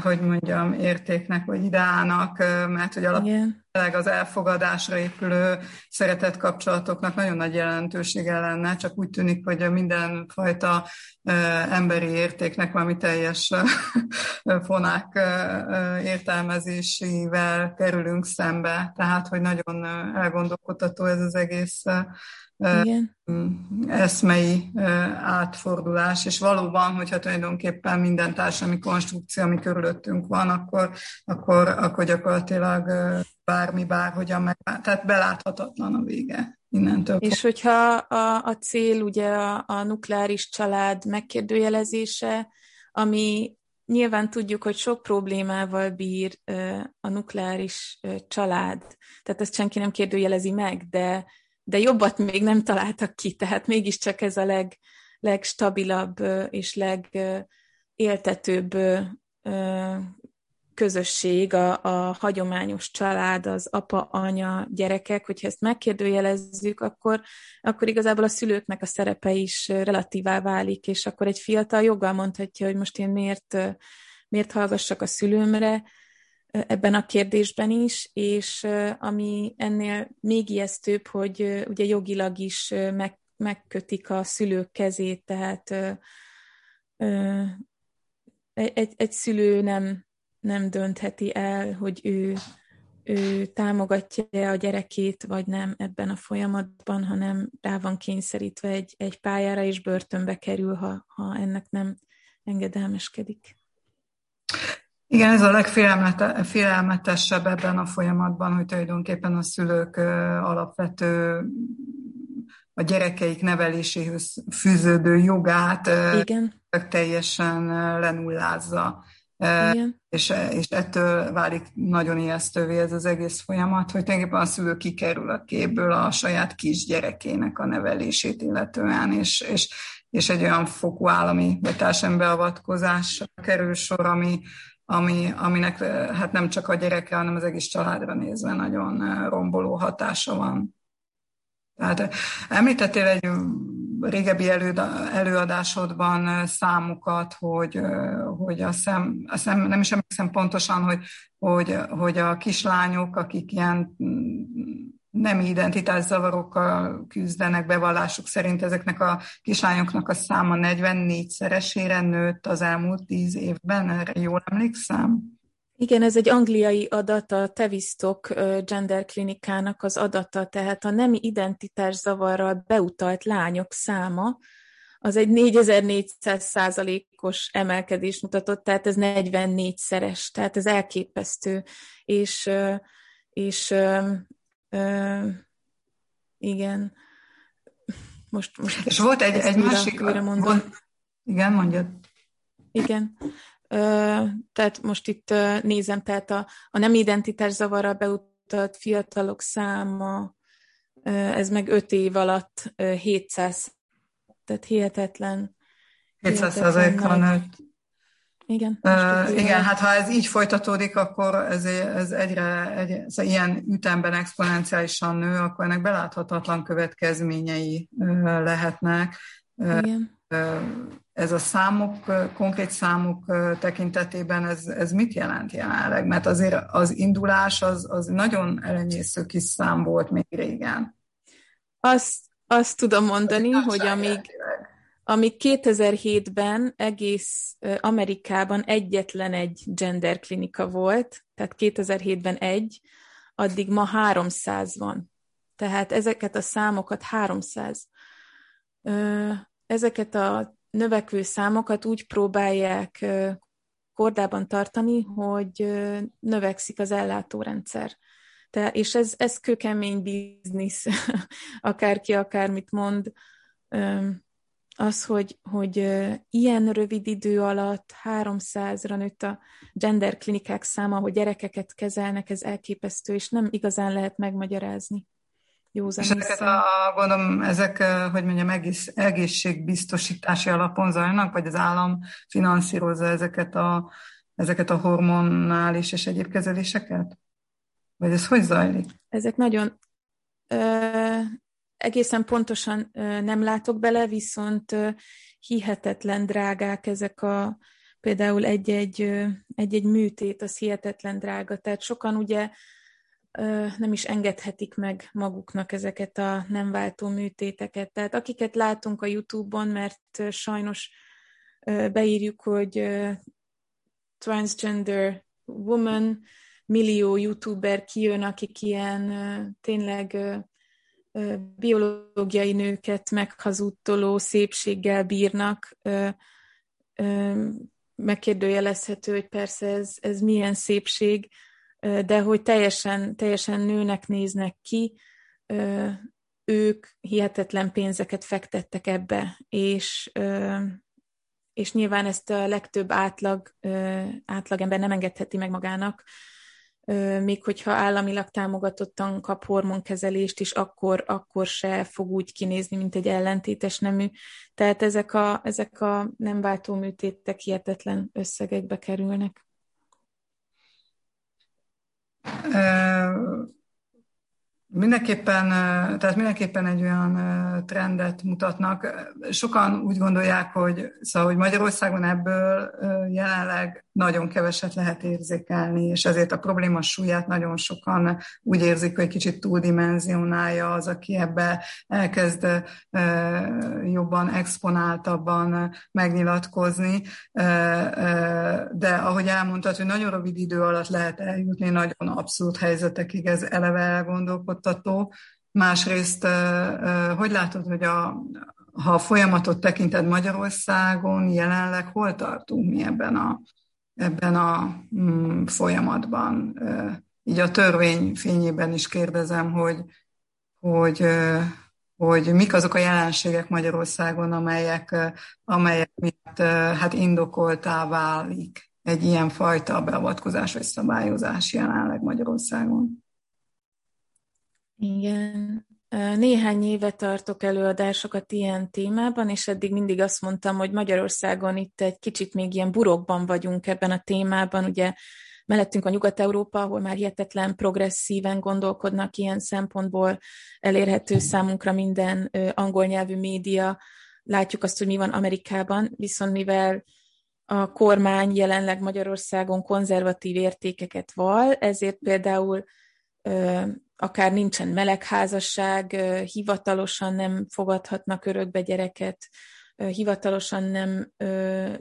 hogy mondjam, értéknek vagy ideának, mert hogy alapvetően az elfogadásra épülő szeretett kapcsolatoknak nagyon nagy jelentősége lenne, csak úgy tűnik, hogy mindenfajta emberi értéknek valami teljes fonák értelmezésével kerülünk szembe. Tehát, hogy nagyon elgondolkodható ez az egész igen. eszmei átfordulás, és valóban, hogyha tulajdonképpen minden társadalmi konstrukció, ami körülöttünk van, akkor, akkor, akkor gyakorlatilag bármi, bárhogyan meg, tehát beláthatatlan a vége. Innentől és hogyha a, a cél ugye a, a nukleáris család megkérdőjelezése, ami nyilván tudjuk, hogy sok problémával bír a nukleáris család, tehát ezt senki nem kérdőjelezi meg, de de jobbat még nem találtak ki, tehát mégiscsak ez a leg, legstabilabb és legéltetőbb közösség, a, a hagyományos család, az apa, anya, gyerekek, hogyha ezt megkérdőjelezzük, akkor, akkor igazából a szülőknek a szerepe is relatívá válik, és akkor egy fiatal joggal mondhatja, hogy most én miért, miért hallgassak a szülőmre, ebben a kérdésben is, és ami ennél még ijesztőbb, hogy ugye jogilag is meg, megkötik a szülők kezét, tehát egy, egy szülő nem, nem döntheti el, hogy ő, ő támogatja a gyerekét, vagy nem ebben a folyamatban, hanem rá van kényszerítve egy, egy pályára, és börtönbe kerül, ha, ha ennek nem engedelmeskedik. Igen, ez a legfélelmetesebb ebben a folyamatban, hogy tulajdonképpen a szülők alapvető a gyerekeik neveléséhez fűződő jogát Igen. Teljesen lenullázza. Igen. És, és ettől válik nagyon ijesztővé ez az egész folyamat, hogy tulajdonképpen a szülő kikerül a képből a saját kisgyerekének a nevelését illetően, és, és, és egy olyan fokú állami vagy társadalmi beavatkozás kerül sor, ami, ami, aminek hát nem csak a gyereke, hanem az egész családra nézve nagyon romboló hatása van. Tehát említettél egy régebbi előadásodban számokat, hogy, hogy a szem, a szem, nem is emlékszem pontosan, hogy, hogy, hogy a kislányok, akik ilyen nem identitászavarokkal küzdenek bevallásuk szerint, ezeknek a kislányoknak a száma 44-szeresére nőtt az elmúlt tíz évben, erre jól emlékszem? Igen, ez egy angliai adat, a Tevistok Gender Klinikának az adata, tehát a nemi identitás zavarral beutalt lányok száma, az egy 4400 százalékos emelkedés mutatott, tehát ez 44-szeres, tehát ez elképesztő, és, és igen, most, most és volt egy, egy másik. Volt, igen, mondjad. Igen, tehát most itt nézem, tehát a, a nem identitás zavarra beutalt fiatalok száma, ez meg öt év alatt 700, tehát hihetetlen. 700 százalékkal nőtt. Igen. Uh, igen, hát ha ez így folytatódik, akkor ez, ez egyre egy, ez ilyen ütemben exponenciálisan nő, akkor ennek beláthatatlan következményei uh, lehetnek. Igen ez a számok, konkrét számok tekintetében ez, ez mit jelent jelenleg? Mert azért az indulás az, az nagyon elenyésző kis szám volt még régen. Azt, azt tudom mondani, hogy amíg, amíg 2007-ben egész Amerikában egyetlen egy gender klinika volt, tehát 2007-ben egy, addig ma 300 van. Tehát ezeket a számokat 300 ezeket a növekvő számokat úgy próbálják kordában tartani, hogy növekszik az ellátórendszer. Te, és ez, ez kőkemény biznisz, *laughs* akárki akármit mond. Az, hogy, hogy ilyen rövid idő alatt 300-ra nőtt a gender klinikák száma, hogy gyerekeket kezelnek, ez elképesztő, és nem igazán lehet megmagyarázni józan És ezeket a, gondolom, ezek, hogy mondjam, egész, egészségbiztosítási alapon zajlanak, vagy az állam finanszírozza ezeket a, ezeket a hormonális és egyéb kezeléseket? Vagy ez hogy zajlik? Ezek nagyon ö, egészen pontosan ö, nem látok bele, viszont ö, hihetetlen drágák ezek a például egy-egy, egy-egy műtét, az hihetetlen drága. Tehát sokan ugye nem is engedhetik meg maguknak ezeket a nem váltó műtéteket. Tehát akiket látunk a YouTube-on, mert sajnos beírjuk, hogy transgender woman, millió youtuber kijön, akik ilyen tényleg biológiai nőket meghazudtoló szépséggel bírnak, megkérdőjelezhető, hogy persze ez, ez milyen szépség, de hogy teljesen, teljesen nőnek néznek ki, ők hihetetlen pénzeket fektettek ebbe, és, és nyilván ezt a legtöbb átlag, átlagember nem engedheti meg magának, még hogyha államilag támogatottan kap hormonkezelést is, akkor, akkor se fog úgy kinézni, mint egy ellentétes nemű. Tehát ezek a, ezek a nem váltó műtétek hihetetlen összegekbe kerülnek. Uh, Mindenképpen, tehát mindenképpen egy olyan trendet mutatnak. Sokan úgy gondolják, hogy, szóval, hogy Magyarországon ebből jelenleg nagyon keveset lehet érzékelni, és ezért a probléma súlyát nagyon sokan úgy érzik, hogy kicsit túldimenzionálja az, aki ebbe elkezd jobban, exponáltabban megnyilatkozni. De ahogy elmondtad, hogy nagyon rövid idő alatt lehet eljutni nagyon abszolút helyzetekig, ez eleve elgondolkodtató. Másrészt, hogy látod, hogy a, ha a folyamatot tekinted Magyarországon, jelenleg hol tartunk mi ebben a ebben a mm, folyamatban. Így a törvény fényében is kérdezem, hogy, hogy, hogy mik azok a jelenségek Magyarországon, amelyek, amelyek miatt hát indokoltá válik egy ilyen fajta beavatkozás vagy szabályozás jelenleg Magyarországon. Igen. Néhány éve tartok előadásokat ilyen témában, és eddig mindig azt mondtam, hogy Magyarországon itt egy kicsit még ilyen burokban vagyunk ebben a témában. Ugye mellettünk a Nyugat-Európa, ahol már hihetetlen progresszíven gondolkodnak ilyen szempontból, elérhető számunkra minden angol nyelvű média. Látjuk azt, hogy mi van Amerikában, viszont mivel a kormány jelenleg Magyarországon konzervatív értékeket val, ezért például akár nincsen melegházasság, hivatalosan nem fogadhatnak örökbe gyereket, hivatalosan nem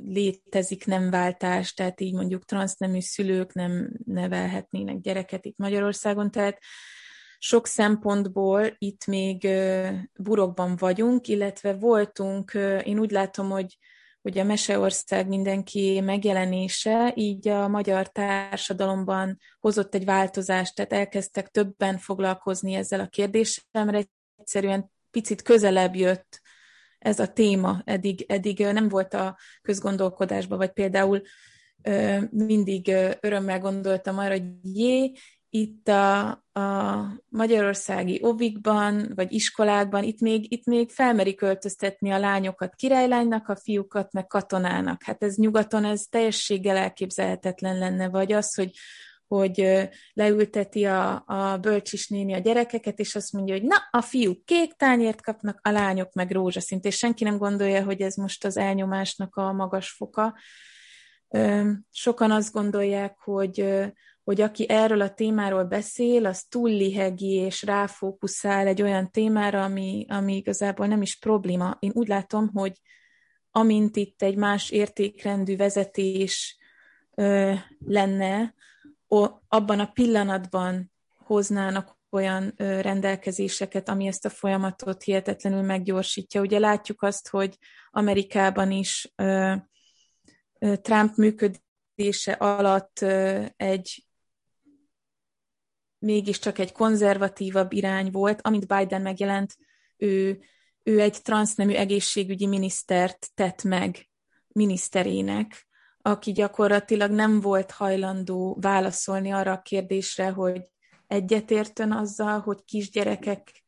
létezik nem váltás, tehát így mondjuk transznemű szülők nem nevelhetnének gyereket itt Magyarországon, tehát sok szempontból itt még burokban vagyunk, illetve voltunk, én úgy látom, hogy hogy a Meseország mindenki megjelenése így a magyar társadalomban hozott egy változást, tehát elkezdtek többen foglalkozni ezzel a kérdésemre, egyszerűen picit közelebb jött ez a téma, eddig, eddig nem volt a közgondolkodásban, vagy például mindig örömmel gondoltam arra, hogy jé, itt a, a magyarországi ovikban, vagy iskolákban, itt még, itt még felmeri költöztetni a lányokat királylánynak, a fiúkat meg katonának. Hát ez nyugaton, ez teljességgel elképzelhetetlen lenne, vagy az, hogy, hogy leülteti a, a bölcsis néni a gyerekeket, és azt mondja, hogy na, a fiúk kék tányért kapnak, a lányok meg rózsaszint, és senki nem gondolja, hogy ez most az elnyomásnak a magas foka. Sokan azt gondolják, hogy hogy aki erről a témáról beszél, az túl lihegi és ráfókuszál egy olyan témára, ami, ami igazából nem is probléma. Én úgy látom, hogy amint itt egy más értékrendű vezetés ö, lenne, o, abban a pillanatban hoznának olyan ö, rendelkezéseket, ami ezt a folyamatot hihetetlenül meggyorsítja. Ugye látjuk azt, hogy Amerikában is ö, ö, Trump működése alatt egy mégiscsak egy konzervatívabb irány volt, amint Biden megjelent, ő, ő egy transznemű egészségügyi minisztert tett meg miniszterének, aki gyakorlatilag nem volt hajlandó válaszolni arra a kérdésre, hogy egyetértön azzal, hogy kisgyerekek,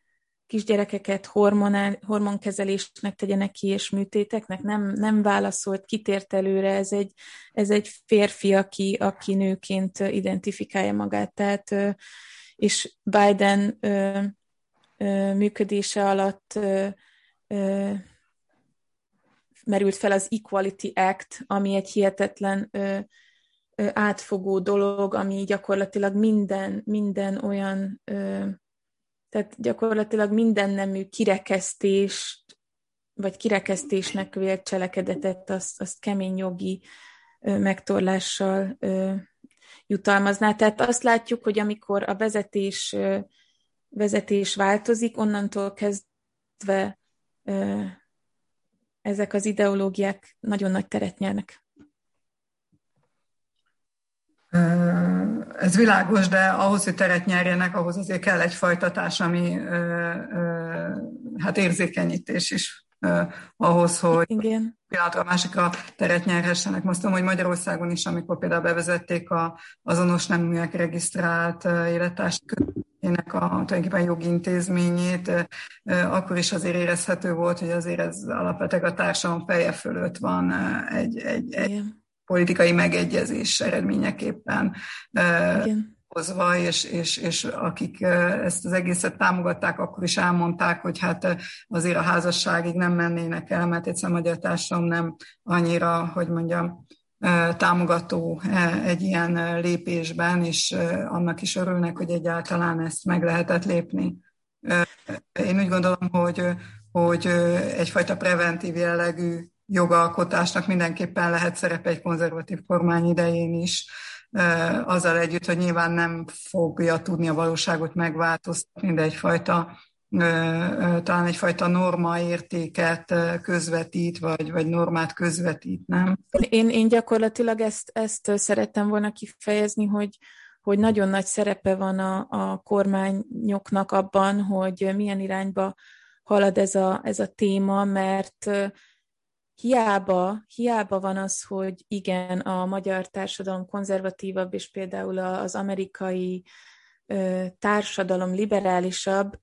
kisgyerekeket hormonál, hormonkezelésnek tegyenek ki és műtéteknek, nem, nem válaszolt, kitért előre, ez egy, ez egy férfi, aki, aki nőként identifikálja magát, tehát és Biden működése alatt merült fel az Equality Act, ami egy hihetetlen ö, ö, átfogó dolog, ami gyakorlatilag minden, minden olyan, ö, tehát gyakorlatilag minden nemű kirekesztést, vagy kirekesztésnek vélt cselekedetet, azt, azt kemény jogi megtorlással jutalmazná. Tehát azt látjuk, hogy amikor a vezetés, vezetés változik, onnantól kezdve ezek az ideológiák nagyon nagy teret nyernek. Ez világos, de ahhoz, hogy teret nyerjenek, ahhoz azért kell egyfajta társadalmi hát érzékenyítés is ahhoz, hogy Igen. pillanatra a másikra teret nyerhessenek. Mondtam, hogy Magyarországon is, amikor például bevezették a azonos neműek regisztrált élettársi ének a tulajdonképpen jogi intézményét, akkor is azért érezhető volt, hogy azért ez alapvetően a társadalom feje fölött van egy, egy, egy politikai megegyezés eredményeképpen. Igen hozva, és, és, és akik ezt az egészet támogatták, akkor is elmondták, hogy hát azért a házasságig nem mennének el, mert egyszerűen magyar társadalom nem annyira, hogy mondjam, támogató egy ilyen lépésben, és annak is örülnek, hogy egyáltalán ezt meg lehetett lépni. Én úgy gondolom, hogy, hogy egyfajta preventív jellegű jogalkotásnak mindenképpen lehet szerepe egy konzervatív kormány idején is, azzal együtt, hogy nyilván nem fogja tudni a valóságot megváltoztatni, de egyfajta talán egyfajta normaértéket közvetít, vagy, vagy normát közvetít, nem? Én, én gyakorlatilag ezt, ezt szerettem volna kifejezni, hogy, hogy nagyon nagy szerepe van a, a kormányoknak abban, hogy milyen irányba halad ez a, ez a téma, mert hiába, hiába van az, hogy igen, a magyar társadalom konzervatívabb, és például az amerikai társadalom liberálisabb,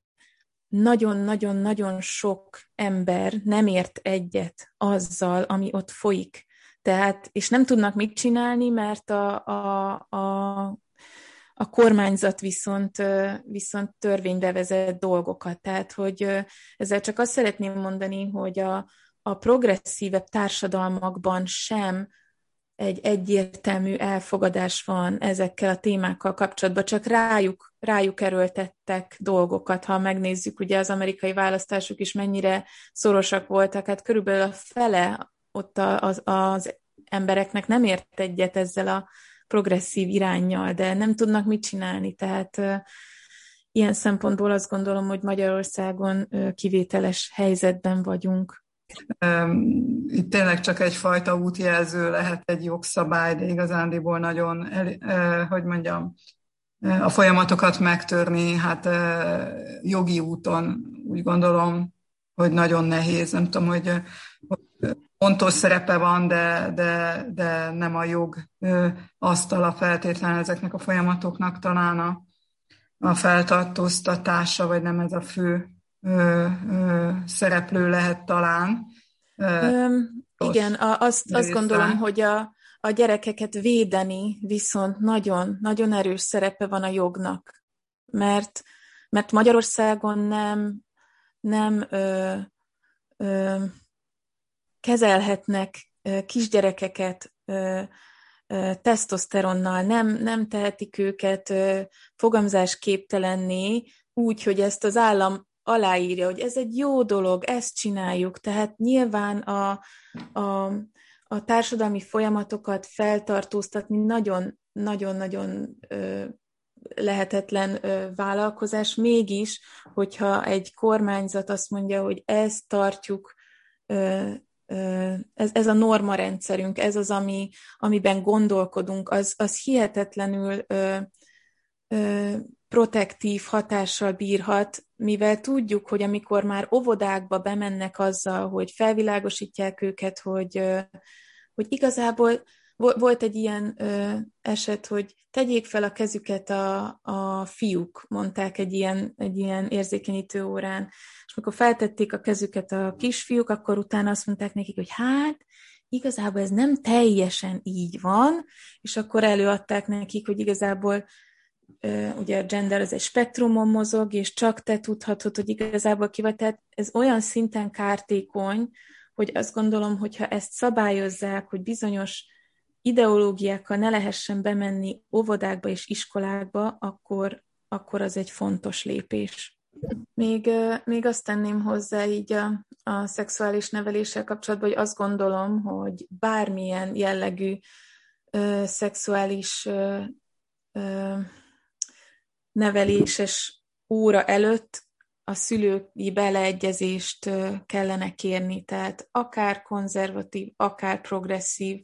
nagyon-nagyon-nagyon sok ember nem ért egyet azzal, ami ott folyik. Tehát, és nem tudnak mit csinálni, mert a, a, a, a kormányzat viszont, viszont törvénybe vezet dolgokat. Tehát, hogy ezzel csak azt szeretném mondani, hogy a, a progresszívebb társadalmakban sem egy egyértelmű elfogadás van ezekkel a témákkal kapcsolatban, csak rájuk, rájuk erőltettek dolgokat. Ha megnézzük, ugye az amerikai választások is mennyire szorosak voltak, hát körülbelül a fele ott az, az embereknek nem ért egyet ezzel a progresszív irányjal, de nem tudnak mit csinálni, tehát ilyen szempontból azt gondolom, hogy Magyarországon kivételes helyzetben vagyunk. Itt tényleg csak egyfajta útjelző lehet egy jogszabály, de igazándiból nagyon, hogy mondjam, a folyamatokat megtörni, hát jogi úton úgy gondolom, hogy nagyon nehéz. Nem tudom, hogy fontos szerepe van, de, de, de nem a jog asztala feltétlenül ezeknek a folyamatoknak talán a, a feltartóztatása, vagy nem ez a fő ö, ö, szereplő lehet talán. Öm, igen, a, azt, azt gondolom, hogy a, a gyerekeket védeni viszont nagyon, nagyon erős szerepe van a jognak, mert, mert Magyarországon nem, nem ö, ö, kezelhetnek ö, kisgyerekeket ö, ö, tesztoszteronnal, nem, nem tehetik őket ö, fogamzásképtelenné, úgy, hogy ezt az állam aláírja, hogy ez egy jó dolog, ezt csináljuk. Tehát nyilván a, a, a társadalmi folyamatokat feltartóztatni nagyon-nagyon-nagyon lehetetlen ö, vállalkozás, mégis, hogyha egy kormányzat azt mondja, hogy ezt tartjuk, ö, ez, ez a norma rendszerünk, ez az, ami, amiben gondolkodunk, az, az hihetetlenül protektív hatással bírhat, mivel tudjuk, hogy amikor már óvodákba bemennek azzal, hogy felvilágosítják őket, hogy, hogy igazából volt egy ilyen eset, hogy tegyék fel a kezüket a, a fiúk, mondták egy ilyen, egy ilyen érzékenyítő órán, és amikor feltették a kezüket a kisfiúk, akkor utána azt mondták nekik, hogy hát, igazából ez nem teljesen így van, és akkor előadták nekik, hogy igazából ugye a gender az egy spektrumon mozog, és csak te tudhatod, hogy igazából ki vagy. Tehát ez olyan szinten kártékony, hogy azt gondolom, hogyha ezt szabályozzák, hogy bizonyos ideológiákkal ne lehessen bemenni óvodákba és iskolákba, akkor, akkor az egy fontos lépés. Még, még azt tenném hozzá így a, a szexuális neveléssel kapcsolatban, hogy azt gondolom, hogy bármilyen jellegű ö, szexuális ö, ö, neveléses óra előtt a szülői beleegyezést kellene kérni, tehát akár konzervatív, akár progresszív,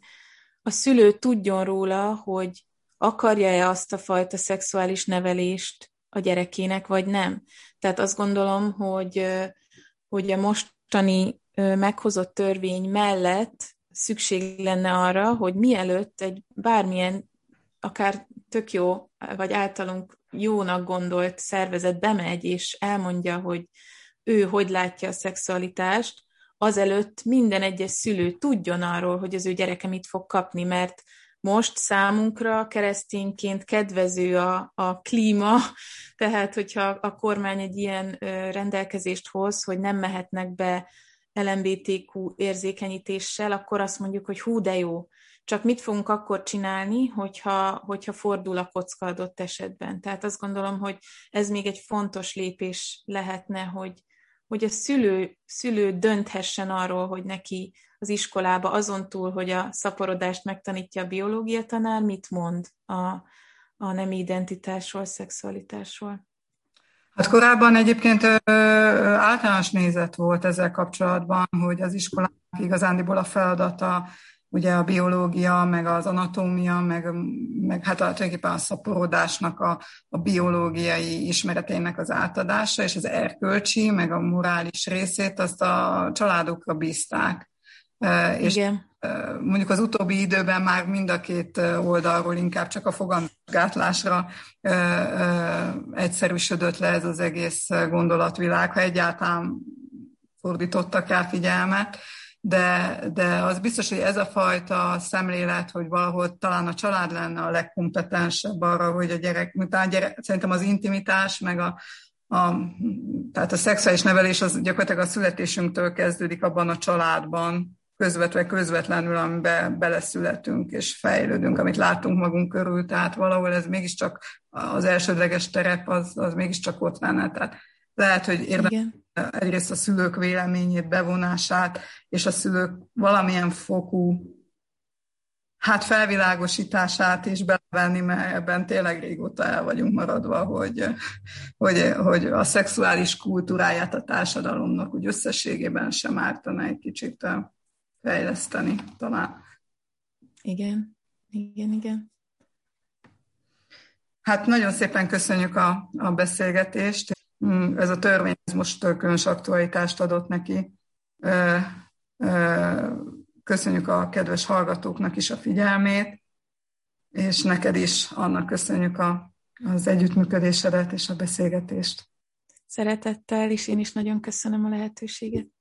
a szülő tudjon róla, hogy akarja-e azt a fajta szexuális nevelést a gyerekének, vagy nem. Tehát azt gondolom, hogy, hogy a mostani meghozott törvény mellett szükség lenne arra, hogy mielőtt egy bármilyen, akár tök jó, vagy általunk jónak gondolt szervezet bemegy, és elmondja, hogy ő hogy látja a szexualitást, azelőtt minden egyes szülő tudjon arról, hogy az ő gyereke mit fog kapni, mert most számunkra keresztényként kedvező a, a klíma, *laughs* tehát hogyha a kormány egy ilyen rendelkezést hoz, hogy nem mehetnek be LMBTQ érzékenyítéssel, akkor azt mondjuk, hogy hú, de jó, csak mit fogunk akkor csinálni, hogyha, hogyha fordul a kocka adott esetben. Tehát azt gondolom, hogy ez még egy fontos lépés lehetne, hogy, hogy a szülő, szülő dönthessen arról, hogy neki az iskolába azon túl, hogy a szaporodást megtanítja a biológia tanár, mit mond a, a nem identitásról, szexualitásról. Hát korábban egyébként ö, általános nézet volt ezzel kapcsolatban, hogy az iskolák igazándiból a feladata ugye a biológia, meg az anatómia, meg, meg hát a, tulajdonképpen a szaporodásnak a, a biológiai ismereteinek az átadása, és az erkölcsi, meg a morális részét azt a családokra bízták. És Igen. mondjuk az utóbbi időben már mind a két oldalról inkább csak a fogamgátlásra egyszerűsödött le ez az egész gondolatvilág, ha egyáltalán fordítottak el figyelmet de, de az biztos, hogy ez a fajta szemlélet, hogy valahol talán a család lenne a legkompetensebb arra, hogy a gyerek, a gyerek szerintem az intimitás, meg a, a, tehát a szexuális nevelés az gyakorlatilag a születésünktől kezdődik abban a családban, közvetve közvetlenül, amiben beleszületünk és fejlődünk, amit látunk magunk körül, tehát valahol ez mégiscsak az elsődleges terep, az, az mégiscsak ott lenne. Tehát lehet, hogy érdemes egyrészt a szülők véleményét, bevonását, és a szülők valamilyen fokú hát felvilágosítását is bevenni, mert ebben tényleg régóta el vagyunk maradva, hogy, hogy, hogy a szexuális kultúráját a társadalomnak úgy összességében sem ártana egy kicsit fejleszteni talán. Igen, igen, igen. Hát nagyon szépen köszönjük a, a beszélgetést. Mm, ez a törvény ez most különös aktualitást adott neki. Köszönjük a kedves hallgatóknak is a figyelmét, és neked is, annak köszönjük a, az együttműködésedet és a beszélgetést. Szeretettel, és én is nagyon köszönöm a lehetőséget.